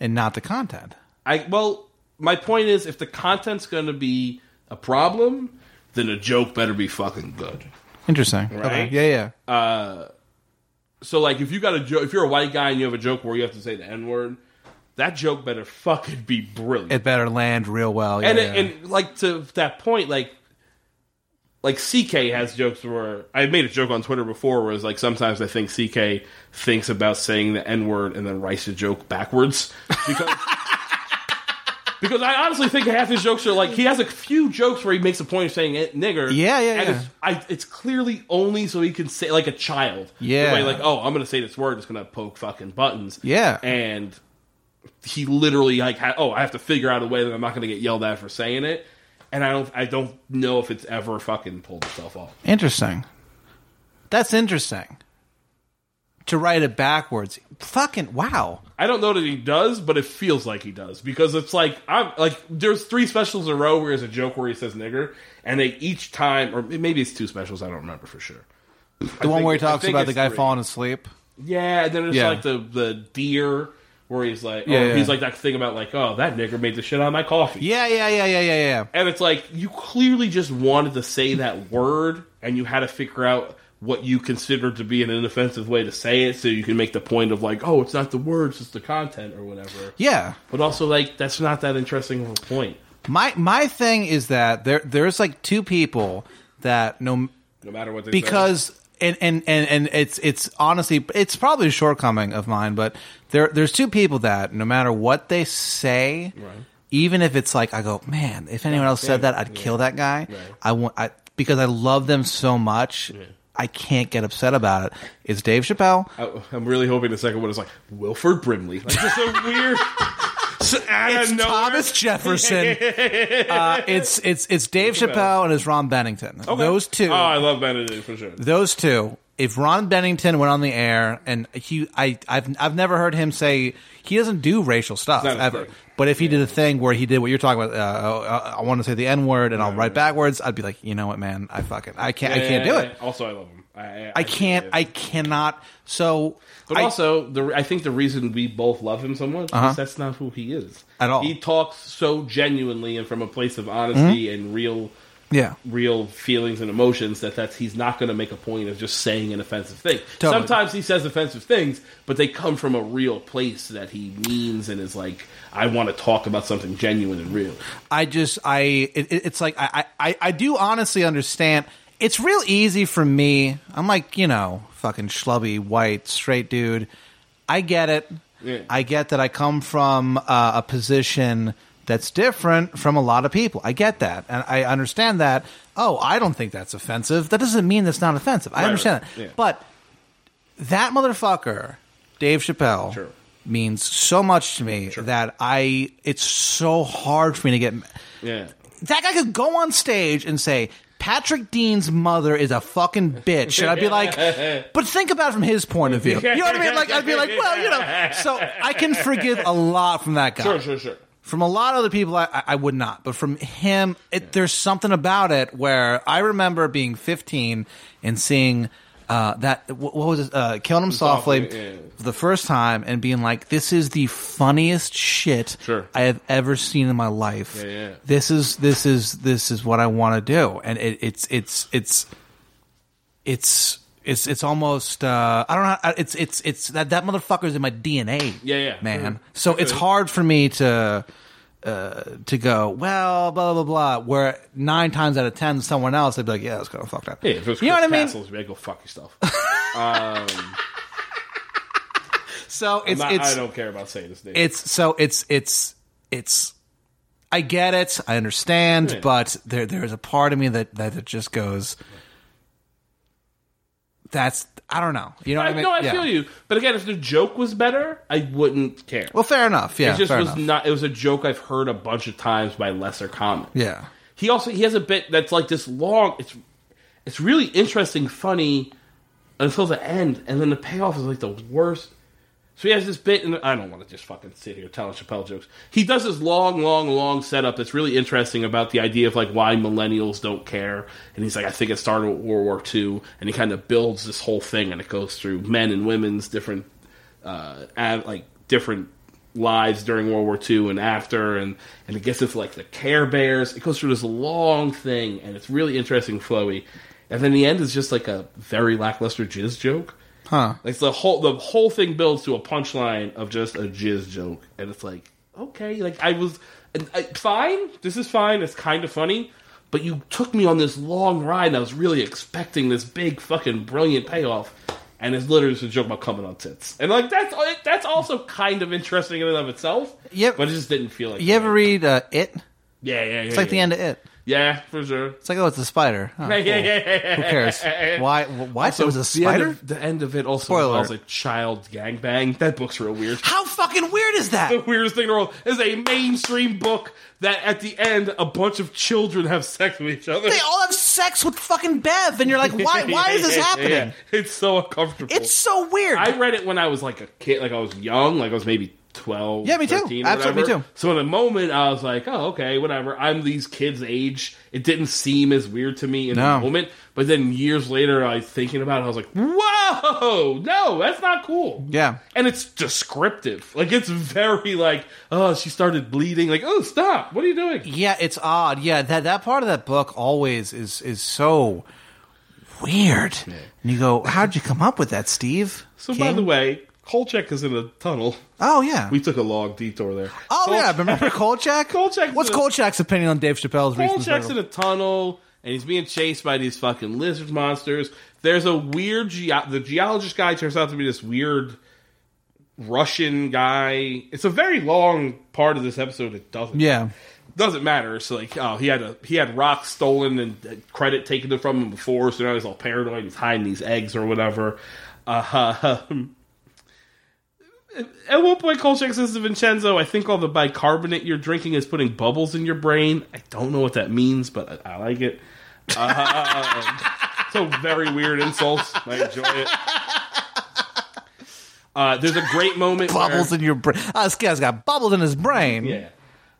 [SPEAKER 2] and not the content.
[SPEAKER 1] I well, my point is, if the content's going to be a problem, then a joke better be fucking good.
[SPEAKER 2] Interesting.
[SPEAKER 1] Right?
[SPEAKER 2] Okay. Yeah, yeah.
[SPEAKER 1] Uh, So like if you got a joke, if you're a white guy and you have a joke where you have to say the n word, that joke better fucking be brilliant.
[SPEAKER 2] it better land real well. Yeah,
[SPEAKER 1] and
[SPEAKER 2] yeah.
[SPEAKER 1] and like to that point, like like CK has jokes where I made a joke on Twitter before, where it's like sometimes I think CK thinks about saying the n word and then writes a joke backwards because. Because I honestly think half his jokes are like he has a few jokes where he makes a point of saying it, nigger.
[SPEAKER 2] Yeah, yeah,
[SPEAKER 1] and
[SPEAKER 2] yeah.
[SPEAKER 1] It's, I, it's clearly only so he can say like a child.
[SPEAKER 2] Yeah.
[SPEAKER 1] The like oh, I'm gonna say this word, it's gonna poke fucking buttons.
[SPEAKER 2] Yeah.
[SPEAKER 1] and he literally like ha- oh, I have to figure out a way that I'm not gonna get yelled at for saying it. And I don't, I don't know if it's ever fucking pulled itself off.
[SPEAKER 2] Interesting. That's interesting. To write it backwards. Fucking wow.
[SPEAKER 1] I don't know that he does, but it feels like he does because it's like I'm like there's three specials in a row where there's a joke where he says nigger, and they each time, or maybe it's two specials, I don't remember for sure.
[SPEAKER 2] The one where he talks about the guy falling asleep.
[SPEAKER 1] Yeah, and then there's
[SPEAKER 2] Yeah.
[SPEAKER 1] like the the deer where he's like,
[SPEAKER 2] Yeah,
[SPEAKER 1] oh,
[SPEAKER 2] yeah.
[SPEAKER 1] he's like that thing about like, oh, that nigger made the shit out of my coffee.
[SPEAKER 2] Yeah, yeah, yeah, yeah, yeah, yeah.
[SPEAKER 1] And it's like you clearly just wanted to say that word, and you had to figure out what you considered to be an inoffensive way to say it, so you can make the point of like, oh, it's not the words, it's the content or whatever.
[SPEAKER 2] Yeah.
[SPEAKER 1] But also, like, that's not that interesting of a point.
[SPEAKER 2] My my thing is that there there's like two people that no
[SPEAKER 1] No matter what they
[SPEAKER 2] because and, and and and it's it's honestly it's probably a shortcoming of mine, but there there's two people that no matter what they say,
[SPEAKER 1] Right.
[SPEAKER 2] even if it's like I go, man, if anyone else said that, I'd kill that guy. I want I because I love them so much. I can't get upset about it. It's Dave Chappelle.
[SPEAKER 1] I, I'm really hoping the second one is like Wilford Brimley, like just a weird. So out of
[SPEAKER 2] It's
[SPEAKER 1] nowhere.
[SPEAKER 2] Thomas Jefferson. uh, it's it's it's Dave Chappelle and it's Ron Bennington.
[SPEAKER 1] Okay.
[SPEAKER 2] Those two.
[SPEAKER 1] Oh, I love Benedict for sure.
[SPEAKER 2] those two. If Ron Bennington went on the air and he, I, I've, I've never heard him say he doesn't do racial stuff ever.
[SPEAKER 1] thing.
[SPEAKER 2] But if he did a thing where he did what you're talking about, uh, uh, I want to say the N word and I'll write backwards, I'd be like, you know what, man, I fucking, I can't, I can't do it.
[SPEAKER 1] Also, I love him. I, I,
[SPEAKER 2] I can't, I cannot. So,
[SPEAKER 1] But
[SPEAKER 2] I-
[SPEAKER 1] also, the I think the reason we both love him so much is that's not who he is
[SPEAKER 2] Uh-huh. At all.
[SPEAKER 1] He talks so genuinely and from a place of honesty and real,
[SPEAKER 2] yeah,
[SPEAKER 1] real feelings and emotions that that's he's not going to make a point of just saying an offensive thing.
[SPEAKER 2] Totally.
[SPEAKER 1] Sometimes he says offensive things, but they come from a real place that he means and is like, I want to talk about something genuine and real.
[SPEAKER 2] I just I it, it- it's like I, I I do honestly understand. It's real easy for me. I'm like you know fucking schlubby white straight dude. I get it.
[SPEAKER 1] Yeah.
[SPEAKER 2] I get that I come from uh, a position that's different from a lot of people. I get that, and I understand that. Oh, I don't think that's offensive. That doesn't mean that's not offensive. I
[SPEAKER 1] Right,
[SPEAKER 2] understand
[SPEAKER 1] right.
[SPEAKER 2] that,
[SPEAKER 1] Yeah.
[SPEAKER 2] but that motherfucker, Dave Chappelle,
[SPEAKER 1] Sure.
[SPEAKER 2] means so much to me that I. It's so hard for me to get
[SPEAKER 1] Yeah.
[SPEAKER 2] that guy could go on stage and say Patrick Dean's mother is a fucking bitch, and I'd be like, but think about it from his point of view. You know what I mean? Like I'd be like, well, you know, so I can forgive a lot from that guy.
[SPEAKER 1] Sure, sure, sure.
[SPEAKER 2] From a lot of other people, I, I- would not, but from him, it, there's something about it where I remember being 15 and seeing uh, that what what was it, uh, killing him softly,
[SPEAKER 1] Softly, yeah.
[SPEAKER 2] for the first time and being like, "This is the funniest shit
[SPEAKER 1] Sure.
[SPEAKER 2] I have ever seen in my life.
[SPEAKER 1] Yeah, yeah.
[SPEAKER 2] This is this is this is what I want to do." And it, it's it's it's it's it's it's almost uh, I don't know. It's it's it's that that motherfucker's in my DNA.
[SPEAKER 1] Yeah, yeah.
[SPEAKER 2] man.
[SPEAKER 1] Mhm.
[SPEAKER 2] So it's hard for me to uh, to go well, blah blah blah. Where nine times out of ten, someone else, they'd be like, "Yeah, it's gonna fuck that."
[SPEAKER 1] Yeah, if it was
[SPEAKER 2] you know what I mean?
[SPEAKER 1] Castles, go fuck yourself. um,
[SPEAKER 2] So it's
[SPEAKER 1] not-
[SPEAKER 2] it's
[SPEAKER 1] I don't care about saying this name.
[SPEAKER 2] it's so it's it's it's I get it, I understand,
[SPEAKER 1] Yeah.
[SPEAKER 2] but there there's a part of me that that just goes that's I don't know. You know what I,
[SPEAKER 1] I,
[SPEAKER 2] mean?
[SPEAKER 1] no, I
[SPEAKER 2] Yeah.
[SPEAKER 1] feel you. But again, if the joke was better, I wouldn't care.
[SPEAKER 2] Well, fair enough. Yeah,
[SPEAKER 1] it just was
[SPEAKER 2] enough.
[SPEAKER 1] not. It was a joke I've heard a bunch of times by lesser comics.
[SPEAKER 2] yeah.
[SPEAKER 1] He also he has a bit that's like this long. It's it's really interesting, funny until the end, and then the payoff is like the worst. So he has this bit, and I don't want to just fucking sit here telling Chappelle jokes. He does this long, long, long setup that's really interesting about the idea of like why millennials don't care. And he's like, I think it started with World War II, and he kind of builds this whole thing, and it goes through men and women's different, uh, ad, like different lives during World War II and after, and and it gets into like the Care Bears. It goes through this long thing, and it's really interesting, flowy. And then the end is just like a very lackluster jizz joke.
[SPEAKER 2] Huh.
[SPEAKER 1] Like the whole the whole thing builds to a punchline of just a jizz joke, and it's like okay, like I was I, fine. This is fine. It's kind of funny, but you took me on this long ride. and I was really expecting this big fucking brilliant payoff, and it's literally just a joke about coming on tits, and like that's that's also kind of interesting in and of itself.
[SPEAKER 2] Yep.
[SPEAKER 1] but it just didn't feel like
[SPEAKER 2] You ever read uh, It?
[SPEAKER 1] Yeah, yeah, yeah.
[SPEAKER 2] It's like the end of It.
[SPEAKER 1] Yeah, for sure.
[SPEAKER 2] It's like oh, it's a spider. Oh,
[SPEAKER 1] Yeah, yeah,
[SPEAKER 2] cool.
[SPEAKER 1] yeah, yeah.
[SPEAKER 2] Who cares? Why? Why?
[SPEAKER 1] So
[SPEAKER 2] it was a
[SPEAKER 1] the end
[SPEAKER 2] spider?
[SPEAKER 1] of- The end of it also
[SPEAKER 2] Spoiler
[SPEAKER 1] involves
[SPEAKER 2] alert.
[SPEAKER 1] a child gangbang. That book's real weird.
[SPEAKER 2] How fucking weird is that?
[SPEAKER 1] the weirdest thing in the world is a mainstream book that at the end a bunch of children have sex with each other.
[SPEAKER 2] They all have sex with fucking Bev, and you're like, why? Why is this
[SPEAKER 1] Yeah,
[SPEAKER 2] happening?
[SPEAKER 1] yeah. It's so uncomfortable.
[SPEAKER 2] It's so weird.
[SPEAKER 1] I read it when I was like a kid, like I was young, like I was maybe 12,
[SPEAKER 2] Yeah, me too.
[SPEAKER 1] 13 or
[SPEAKER 2] Absolutely, me too.
[SPEAKER 1] So in the moment, I was like, oh, okay, whatever. I'm these kids' age. It didn't seem as weird to me in
[SPEAKER 2] No.
[SPEAKER 1] the moment. But then years later, I was thinking about it, I was like, whoa, no, that's not cool.
[SPEAKER 2] Yeah.
[SPEAKER 1] And it's descriptive. Like, it's very like, oh, she started bleeding. Like, oh, stop. What are you doing?
[SPEAKER 2] Yeah, it's odd. Yeah, that that part of that book always is is so weird. And you go, how'd you come up with that, Steve?
[SPEAKER 1] So, by the way, Kolchak is in a tunnel.
[SPEAKER 2] oh yeah,
[SPEAKER 1] We took a long detour there.
[SPEAKER 2] oh yeah. Remember Kolchak?
[SPEAKER 1] Kolchak.
[SPEAKER 2] What's
[SPEAKER 1] a-
[SPEAKER 2] Kolchak's opinion on Dave Chappelle's recent?
[SPEAKER 1] Kolchak's in a tunnel and he's being chased by these fucking lizard monsters. There's a weird ge- the geologist guy turns out to be this weird Russian guy. It's a very long part of this episode. It doesn't
[SPEAKER 2] Yeah,
[SPEAKER 1] doesn't matter. It's like oh he had a he had rocks stolen and uh, credit taken from him before, so now he's all paranoid. He's hiding these eggs or whatever. Uh, at one point, Kolchak says to Vincenzo, "I think all the bicarbonate you're drinking is putting bubbles in your brain." I don't know what that means, but I, I like it. Uh, so very weird insults. I enjoy it. Uh, there's a great moment. where-
[SPEAKER 2] bubbles in your brain. Oh, this guy's got bubbles in his brain.
[SPEAKER 1] yeah.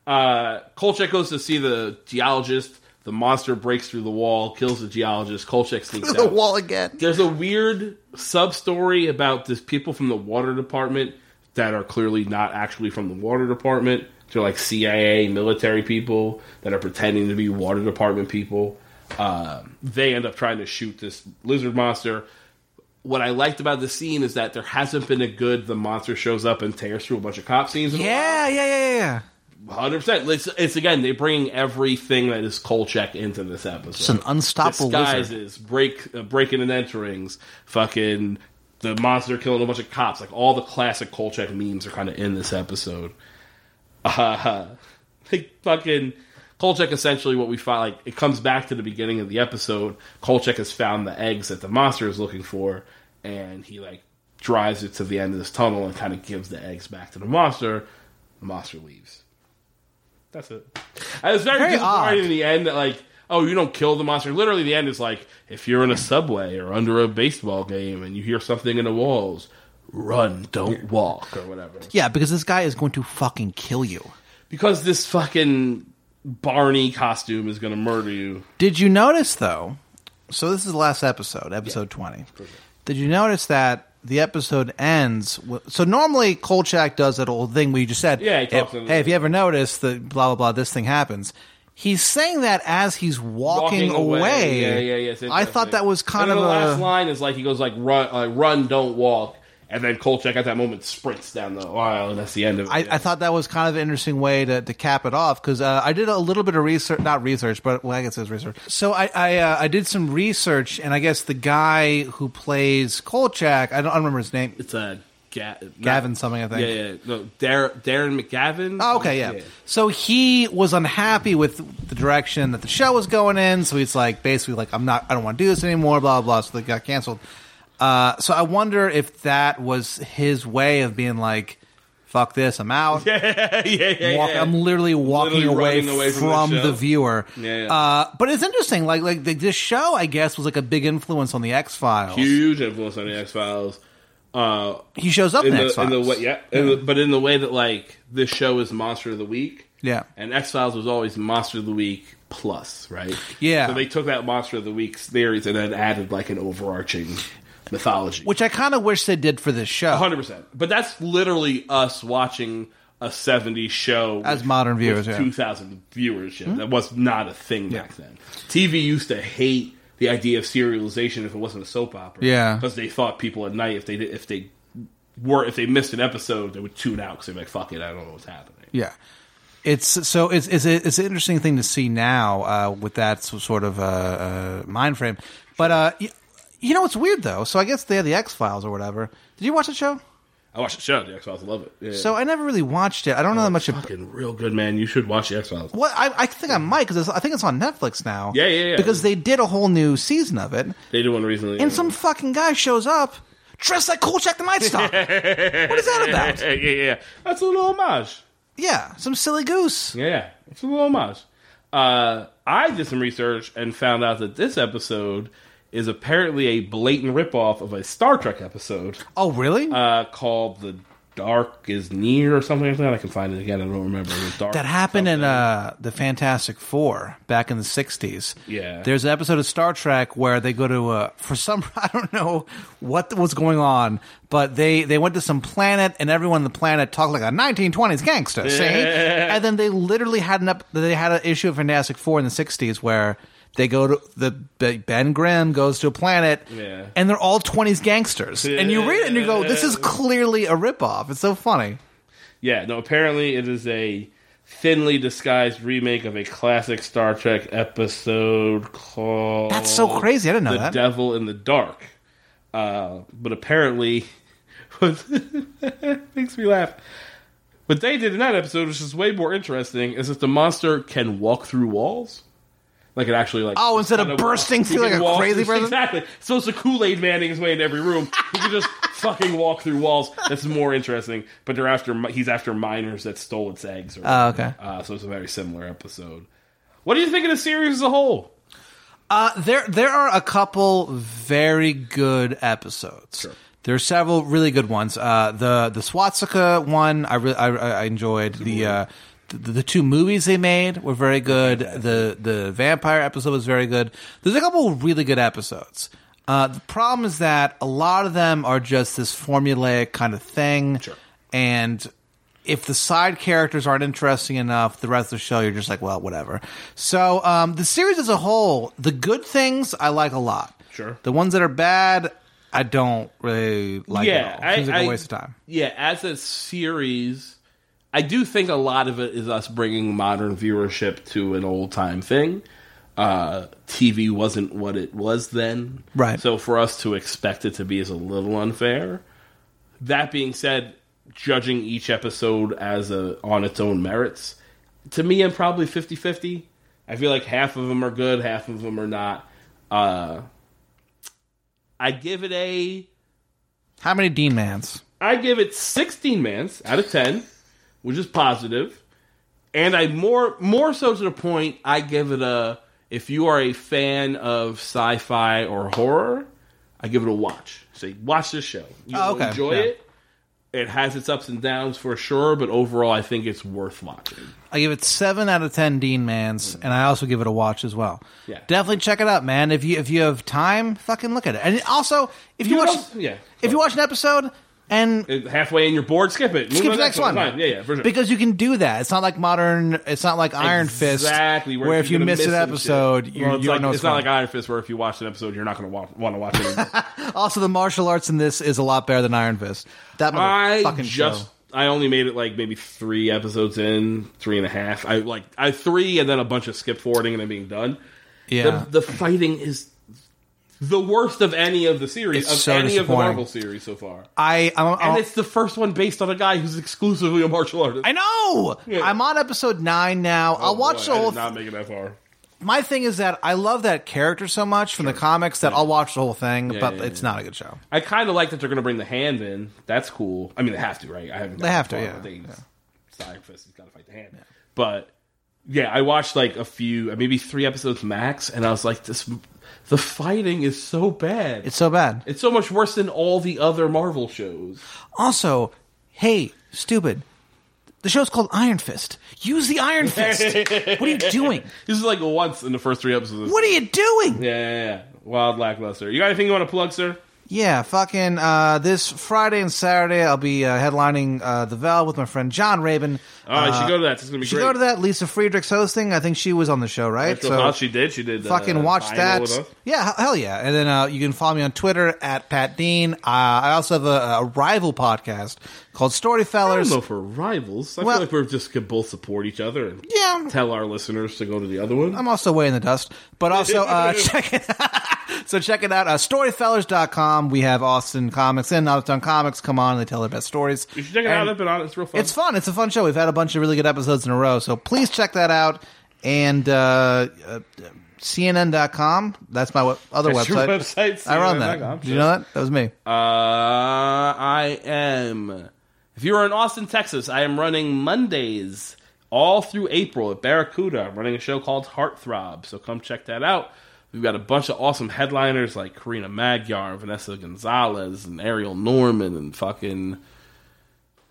[SPEAKER 1] Uh, Kolchak goes to see the geologist. The monster breaks through the wall, kills the geologist. Kolchak sneaks
[SPEAKER 2] the
[SPEAKER 1] out.
[SPEAKER 2] wall again.
[SPEAKER 1] There's a weird sub story about this people from the water department that are clearly not actually from the water department. They're like CIA military people that are pretending to be water department people. Uh, they end up trying to shoot this lizard monster. What I liked about the scene is that there hasn't been a good the monster shows up and tears through a bunch of cop scenes. in a while.
[SPEAKER 2] Yeah, yeah, yeah, yeah.
[SPEAKER 1] Hundred percent. It's, it's again they bringing everything that is Kolchak into this episode.
[SPEAKER 2] It's an unstoppable lizard.
[SPEAKER 1] disguises, break uh, breaking and enterings, fucking the monster killing a bunch of cops. Like all the classic Kolchak memes are kind of in this episode. Uh, like fucking Kolchak essentially what we find like it comes back to the beginning of the episode. Kolchak has found the eggs that the monster is looking for, and he like drives it to the end of this tunnel and kind of gives the eggs back to the monster. The monster leaves. That's it. I was very,
[SPEAKER 2] Very
[SPEAKER 1] disappointed
[SPEAKER 2] odd.
[SPEAKER 1] in the end that like oh, you don't kill the monster. Literally, the end is like if you're in a subway or under a baseball game and you hear something in the walls, run, don't walk, or whatever.
[SPEAKER 2] Yeah, because this guy is going to fucking kill you.
[SPEAKER 1] Because this fucking Barney costume is going to murder you.
[SPEAKER 2] Did you notice though? So this is the last episode, episode twenty. Did you notice that the episode ends? With, so normally Kolchak does that old thing where you just said,
[SPEAKER 1] Yeah, he talks in-
[SPEAKER 2] hey, if you ever notice that blah blah blah, this thing happens." He's saying that as he's walking, away.
[SPEAKER 1] Yeah, yeah, yeah. it's
[SPEAKER 2] I thought that was kind
[SPEAKER 1] and
[SPEAKER 2] of
[SPEAKER 1] then
[SPEAKER 2] a
[SPEAKER 1] the last line is like he goes like run, uh, run, don't walk, and then Kolchak at that moment sprints down the aisle, and that's the end of it.
[SPEAKER 2] I, I thought that was kind of an interesting way to, to cap it off because uh, I did a little bit of research, not research, but well, I guess it's research. So I I, uh, I did some research, and I guess the guy who plays Kolchak, I don't, I don't remember his name,
[SPEAKER 1] it's a Ga-
[SPEAKER 2] Gavin something, I think.
[SPEAKER 1] Yeah, yeah. No, Dar- Darren McGavin.
[SPEAKER 2] Oh, okay, yeah. So he was unhappy with the direction that the show was going in. So he's like, basically, like, I'm not, I don't want to do this anymore. Blah blah. blah. So they got canceled. Uh, so I wonder if that was his way of being like, "Fuck this, I'm out."
[SPEAKER 1] yeah, yeah, yeah,
[SPEAKER 2] Walk,
[SPEAKER 1] yeah.
[SPEAKER 2] I'm literally walking
[SPEAKER 1] Literally
[SPEAKER 2] away,
[SPEAKER 1] away from
[SPEAKER 2] from,
[SPEAKER 1] the
[SPEAKER 2] the, viewer.
[SPEAKER 1] Yeah, yeah.
[SPEAKER 2] Uh, but it's interesting. Like, like the, this show, I guess, was like a big influence on the X Files.
[SPEAKER 1] huge influence on the X Files. Uh,
[SPEAKER 2] He shows up in,
[SPEAKER 1] in
[SPEAKER 2] X
[SPEAKER 1] the, in
[SPEAKER 2] Files.
[SPEAKER 1] yeah, the- but in the way that like this show is Monster of the Week,
[SPEAKER 2] yeah.
[SPEAKER 1] and X Files was always Monster of the Week plus, right?
[SPEAKER 2] Yeah.
[SPEAKER 1] So they took that Monster of the Week series and then added like an overarching mythology.
[SPEAKER 2] Which I kind of wish they did for this show.
[SPEAKER 1] hundred percent. But that's literally us watching a '70s show
[SPEAKER 2] As modern viewers,
[SPEAKER 1] with
[SPEAKER 2] yeah. Hmm?
[SPEAKER 1] two thousand viewership. That was not a thing back then. TV used to hate the idea of serialization if it wasn't a soap opera.
[SPEAKER 2] Yeah.
[SPEAKER 1] because they thought people at night if they if they were if they missed an episode they would tune out because they're like fuck it I don't know what's happening.
[SPEAKER 2] Yeah. It's so it's it's, a, it's an interesting thing to see now uh, with that sort of uh, uh, mind frame. But uh, you, you know, it's weird though. So I guess they had the X Files or whatever. Did you watch the show?
[SPEAKER 1] I watched the show. The X Files. I love it. Yeah.
[SPEAKER 2] So I never really watched it. I don't know that much. About,
[SPEAKER 1] fucking real good, man. You should watch the X Files.
[SPEAKER 2] what I, I think I might because I think it's on Netflix now.
[SPEAKER 1] Yeah, yeah, yeah.
[SPEAKER 2] Because they did a whole new season of it,
[SPEAKER 1] They did one recently.
[SPEAKER 2] and some fucking guy shows up dressed like Kolchak the Night Stalker. what is that about?
[SPEAKER 1] yeah, yeah, yeah. That's a little homage.
[SPEAKER 2] Yeah, some silly goose.
[SPEAKER 1] Yeah, it's a little homage. Uh, I did some research and found out that this episode is apparently a blatant ripoff of a Star Trek episode
[SPEAKER 2] Oh, really?
[SPEAKER 1] uh, called "The Dark Is Near" or something like that. I can find it again. I don't remember.
[SPEAKER 2] That happened in uh, the Fantastic Four back in the '60s.
[SPEAKER 1] Yeah.
[SPEAKER 2] there's an episode of Star Trek where they go to uh, for some I don't know what was going on, but they they went to some planet and everyone on the planet talked like a 1920s gangster, see? and then they literally had an up, they had an issue of Fantastic Four in the '60s where. They go to the Ben Grimm goes to a planet,
[SPEAKER 1] Yeah.
[SPEAKER 2] and they're all twenties gangsters. And you read it and you go, "This is clearly a ripoff." It's so funny.
[SPEAKER 1] Yeah, no. Apparently, it is a thinly disguised remake of a classic Star Trek episode called.
[SPEAKER 2] That's so crazy. I didn't know
[SPEAKER 1] the
[SPEAKER 2] that.
[SPEAKER 1] Devil in the Dark. Uh, but apparently, makes me laugh. What they did in that episode, which is way more interesting, is that the monster can walk through walls. Like it actually like
[SPEAKER 2] Oh, instead of bursting through like a
[SPEAKER 1] walk
[SPEAKER 2] crazy person?
[SPEAKER 1] Exactly. So it's a Kool Aid manning his way in every room. He can just fucking walk through walls. That's more interesting. But they're after he's after miners that stole its eggs. Or
[SPEAKER 2] Oh, okay.
[SPEAKER 1] Uh, so it's a very similar episode. What do you think of the series as a whole?
[SPEAKER 2] Uh, there there are a couple very good episodes. There are several really good ones. Uh, the the Swastika one I really I, I enjoyed. The, uh, the the two movies they made were very good. The the vampire episode was very good. There's a couple of really good episodes. Uh, the problem is that a lot of them are just this formulaic kind of thing,
[SPEAKER 1] Sure.
[SPEAKER 2] and if the side characters aren't interesting enough, the rest of the show you're just like, well, whatever. So um, the series as a whole, the good things I like a lot.
[SPEAKER 1] Sure.
[SPEAKER 2] The ones that are bad, I don't really like.
[SPEAKER 1] Yeah,
[SPEAKER 2] at all.
[SPEAKER 1] I-
[SPEAKER 2] Seems like a
[SPEAKER 1] I-
[SPEAKER 2] waste of time.
[SPEAKER 1] Yeah, as a series, I do think a lot of it is us bringing modern viewership to an old time thing. Uh, TV wasn't what it was then,
[SPEAKER 2] Right.
[SPEAKER 1] So for us to expect it to be is a little unfair. That being said, judging each episode as a on its own merits, to me, I'm probably 50-50. I feel like half of them are good, half of them are not. Uh, I give it a
[SPEAKER 2] How many Dean Mans?
[SPEAKER 1] I give it 16 mans out of 10, which is positive. And I more more so to the point, I give it a if you are a fan of sci-fi or horror, I give it a watch. Say, watch this show. You
[SPEAKER 2] Oh, okay.
[SPEAKER 1] enjoy
[SPEAKER 2] Yeah.
[SPEAKER 1] it. It has its ups and downs for sure, but overall, I think it's worth watching.
[SPEAKER 2] I give it seven out of ten Dean Mans, mm. and I also give it a watch as well.
[SPEAKER 1] Yeah.
[SPEAKER 2] definitely check it out, man. If you if you have time, fucking look at it. And also, if you,
[SPEAKER 1] You
[SPEAKER 2] watch,
[SPEAKER 1] yeah.
[SPEAKER 2] if you watch an episode and
[SPEAKER 1] halfway in your board, skip it. Move
[SPEAKER 2] skip the next
[SPEAKER 1] one. Yeah, yeah, sure.
[SPEAKER 2] because you can do that. It's not like modern. It's not like Iron Fist,
[SPEAKER 1] Exactly.
[SPEAKER 2] where if you
[SPEAKER 1] you're
[SPEAKER 2] miss an episode, you,
[SPEAKER 1] well, it's
[SPEAKER 2] you
[SPEAKER 1] like,
[SPEAKER 2] don't know what's
[SPEAKER 1] it's not like Iron Fist, where if you watch an episode, you're not going to want to watch it. Anymore.
[SPEAKER 2] Also, the martial arts in this is a lot better than Iron Fist. That
[SPEAKER 1] I
[SPEAKER 2] fucking
[SPEAKER 1] just
[SPEAKER 2] show.
[SPEAKER 1] I only made it like maybe three episodes in, three and a half. I like I three and then a bunch of skip forwarding and then being done.
[SPEAKER 2] Yeah,
[SPEAKER 1] The, the fighting is the worst of any of the series
[SPEAKER 2] It's
[SPEAKER 1] of
[SPEAKER 2] so
[SPEAKER 1] any of the
[SPEAKER 2] disappointing.
[SPEAKER 1] Marvel series so far.
[SPEAKER 2] I I'm,
[SPEAKER 1] And
[SPEAKER 2] I'm-
[SPEAKER 1] it's the first one based on a guy who's exclusively a martial artist.
[SPEAKER 2] I know.
[SPEAKER 1] Yeah.
[SPEAKER 2] I'm on episode nine now. Oh, I'll
[SPEAKER 1] Oh,
[SPEAKER 2] watch
[SPEAKER 1] boy,
[SPEAKER 2] the
[SPEAKER 1] I
[SPEAKER 2] whole.
[SPEAKER 1] did not make it that far.
[SPEAKER 2] my thing is that I love that character so much from the comics that I'll watch the whole thing,
[SPEAKER 1] Yeah,
[SPEAKER 2] but
[SPEAKER 1] yeah,
[SPEAKER 2] it's
[SPEAKER 1] yeah.
[SPEAKER 2] not a good show.
[SPEAKER 1] I kind of like that they're going to bring the hand in. That's cool. I mean, they have to, right? I haven't.
[SPEAKER 2] They have to, yeah.
[SPEAKER 1] They, Side Fist has got to fight the hand. But yeah, I watched like a few, maybe three episodes max, and I was like, this. The fighting is so bad.
[SPEAKER 2] It's so bad.
[SPEAKER 1] It's so much worse than all the other Marvel shows.
[SPEAKER 2] Also, hey, stupid. The show's called Iron Fist. Use the Iron Fist. what are you doing?
[SPEAKER 1] This is like once in the first three episodes.
[SPEAKER 2] What are you doing?
[SPEAKER 1] Yeah, yeah, yeah. Wild lackluster. You got anything you want to plug, sir?
[SPEAKER 2] Yeah, fucking uh, this Friday and Saturday, I'll be uh, headlining uh, the Vel with my friend John Rabin.
[SPEAKER 1] Oh, you should go to that. It's gonna be
[SPEAKER 2] You should
[SPEAKER 1] great.
[SPEAKER 2] go to that. Lisa Friedrich's hosting. I think she was on the show, right?
[SPEAKER 1] That's what she did. She did.
[SPEAKER 2] fucking
[SPEAKER 1] uh,
[SPEAKER 2] watch that. Yeah, hell- yeah. And then uh, you can follow me on Twitter at Pat Dean. Uh, I also have a, a rival podcast called
[SPEAKER 1] I don't
[SPEAKER 2] Storyfellers.
[SPEAKER 1] know we're rivals. I
[SPEAKER 2] Well-
[SPEAKER 1] feel like we're just could both support each other and
[SPEAKER 2] Yeah.
[SPEAKER 1] tell our listeners to go to the other one.
[SPEAKER 2] I'm also way in the dust. But also, uh, check it So check it out. Uh, storyfellers.com. We have Austin Comics and Done Comics come on and they tell their best stories.
[SPEAKER 1] you should check it
[SPEAKER 2] And
[SPEAKER 1] out. I've been on. It's real fun.
[SPEAKER 2] It's fun. It's a fun show. We've had a bunch of really good episodes in a row. So please check that out. And uh, uh, CNN.com. That's my other
[SPEAKER 1] That's your
[SPEAKER 2] website.
[SPEAKER 1] website,
[SPEAKER 2] I run that. Did you know that? That was me.
[SPEAKER 1] Uh, I am. If you are in Austin, Texas, I am running Mondays all through April at Barracuda. I'm running a show called Heartthrob, so come check that out. We've got a bunch of awesome headliners like Karina Magyar, Vanessa Gonzalez, and Ariel Norman, and fucking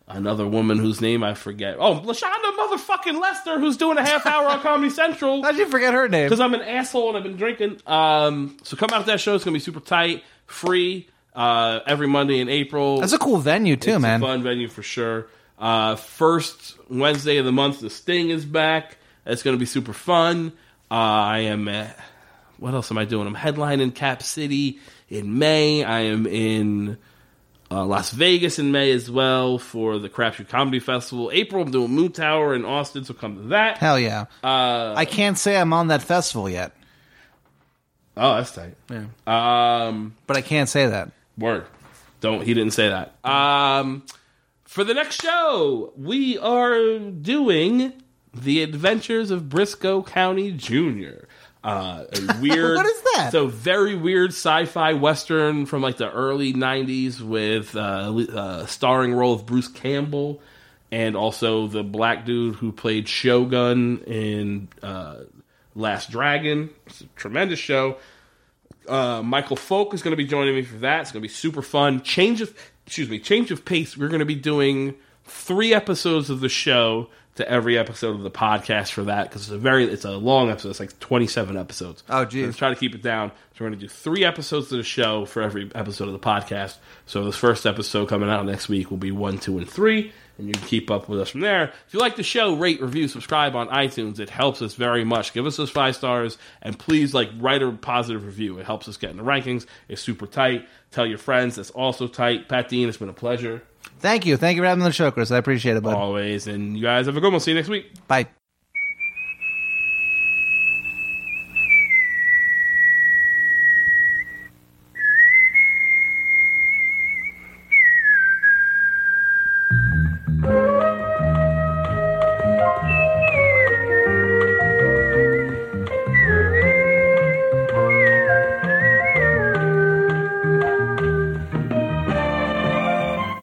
[SPEAKER 1] another woman whose name I forget. Oh, Lashonda motherfucking Lester, who's doing a half hour on Comedy Central
[SPEAKER 2] How'd you forget her name?
[SPEAKER 1] because I'm an asshole and I've been drinking. Um, so come out to that show. It's gonna be super tight, free. Uh, every Monday in April.
[SPEAKER 2] That's a cool venue too,
[SPEAKER 1] It's
[SPEAKER 2] man.
[SPEAKER 1] a fun venue for sure. Uh, first Wednesday of the month, the Sting is back. It's going to be super fun. Uh, I am. At, what else am I doing? I'm headlining Cap City in May. I am in uh, Las Vegas in May as well for the Crapshoot Comedy Festival. April, I'm doing Moontower in Austin, so come to that.
[SPEAKER 2] Hell yeah.
[SPEAKER 1] Uh,
[SPEAKER 2] I can't say I'm on that festival yet,
[SPEAKER 1] oh, that's tight.
[SPEAKER 2] Yeah.
[SPEAKER 1] Um,
[SPEAKER 2] but I can't say that.
[SPEAKER 1] Word. Don't. He didn't say that. Um, for the next show, we are doing the Adventures of Brisco County Jr. Uh, weird.
[SPEAKER 2] What is that?
[SPEAKER 1] So very weird sci-fi western from like the early '90s with uh, uh, starring role of Bruce Campbell and also the black dude who played Shogun in uh, Last Dragon. It's a tremendous show. Uh, Michael Folk is going to be joining me for that. It's going to be super fun. Change of excuse me, change of pace. We're going to be doing three episodes of the show to every episode of the podcast for that because it's a very it's a long episode. It's like twenty seven episodes.
[SPEAKER 2] Oh, geez.
[SPEAKER 1] So let's try to keep it down. So we're going to do three episodes of the show for every episode of the podcast. So this first episode coming out next week will be one, two, and three. And you can keep up with us from there. If you like the show, rate, review, subscribe on iTunes. It helps us very much. Give us those five stars and please like write a positive review. It helps us get in the rankings. It's super tight. Tell your friends. It's also tight. Pat Dean, it's been a pleasure
[SPEAKER 2] Thank you. Thank you for having me on the show, Chris. I appreciate it, bud.
[SPEAKER 1] always. And you guys have a good one. We'll See you next week.
[SPEAKER 2] Bye.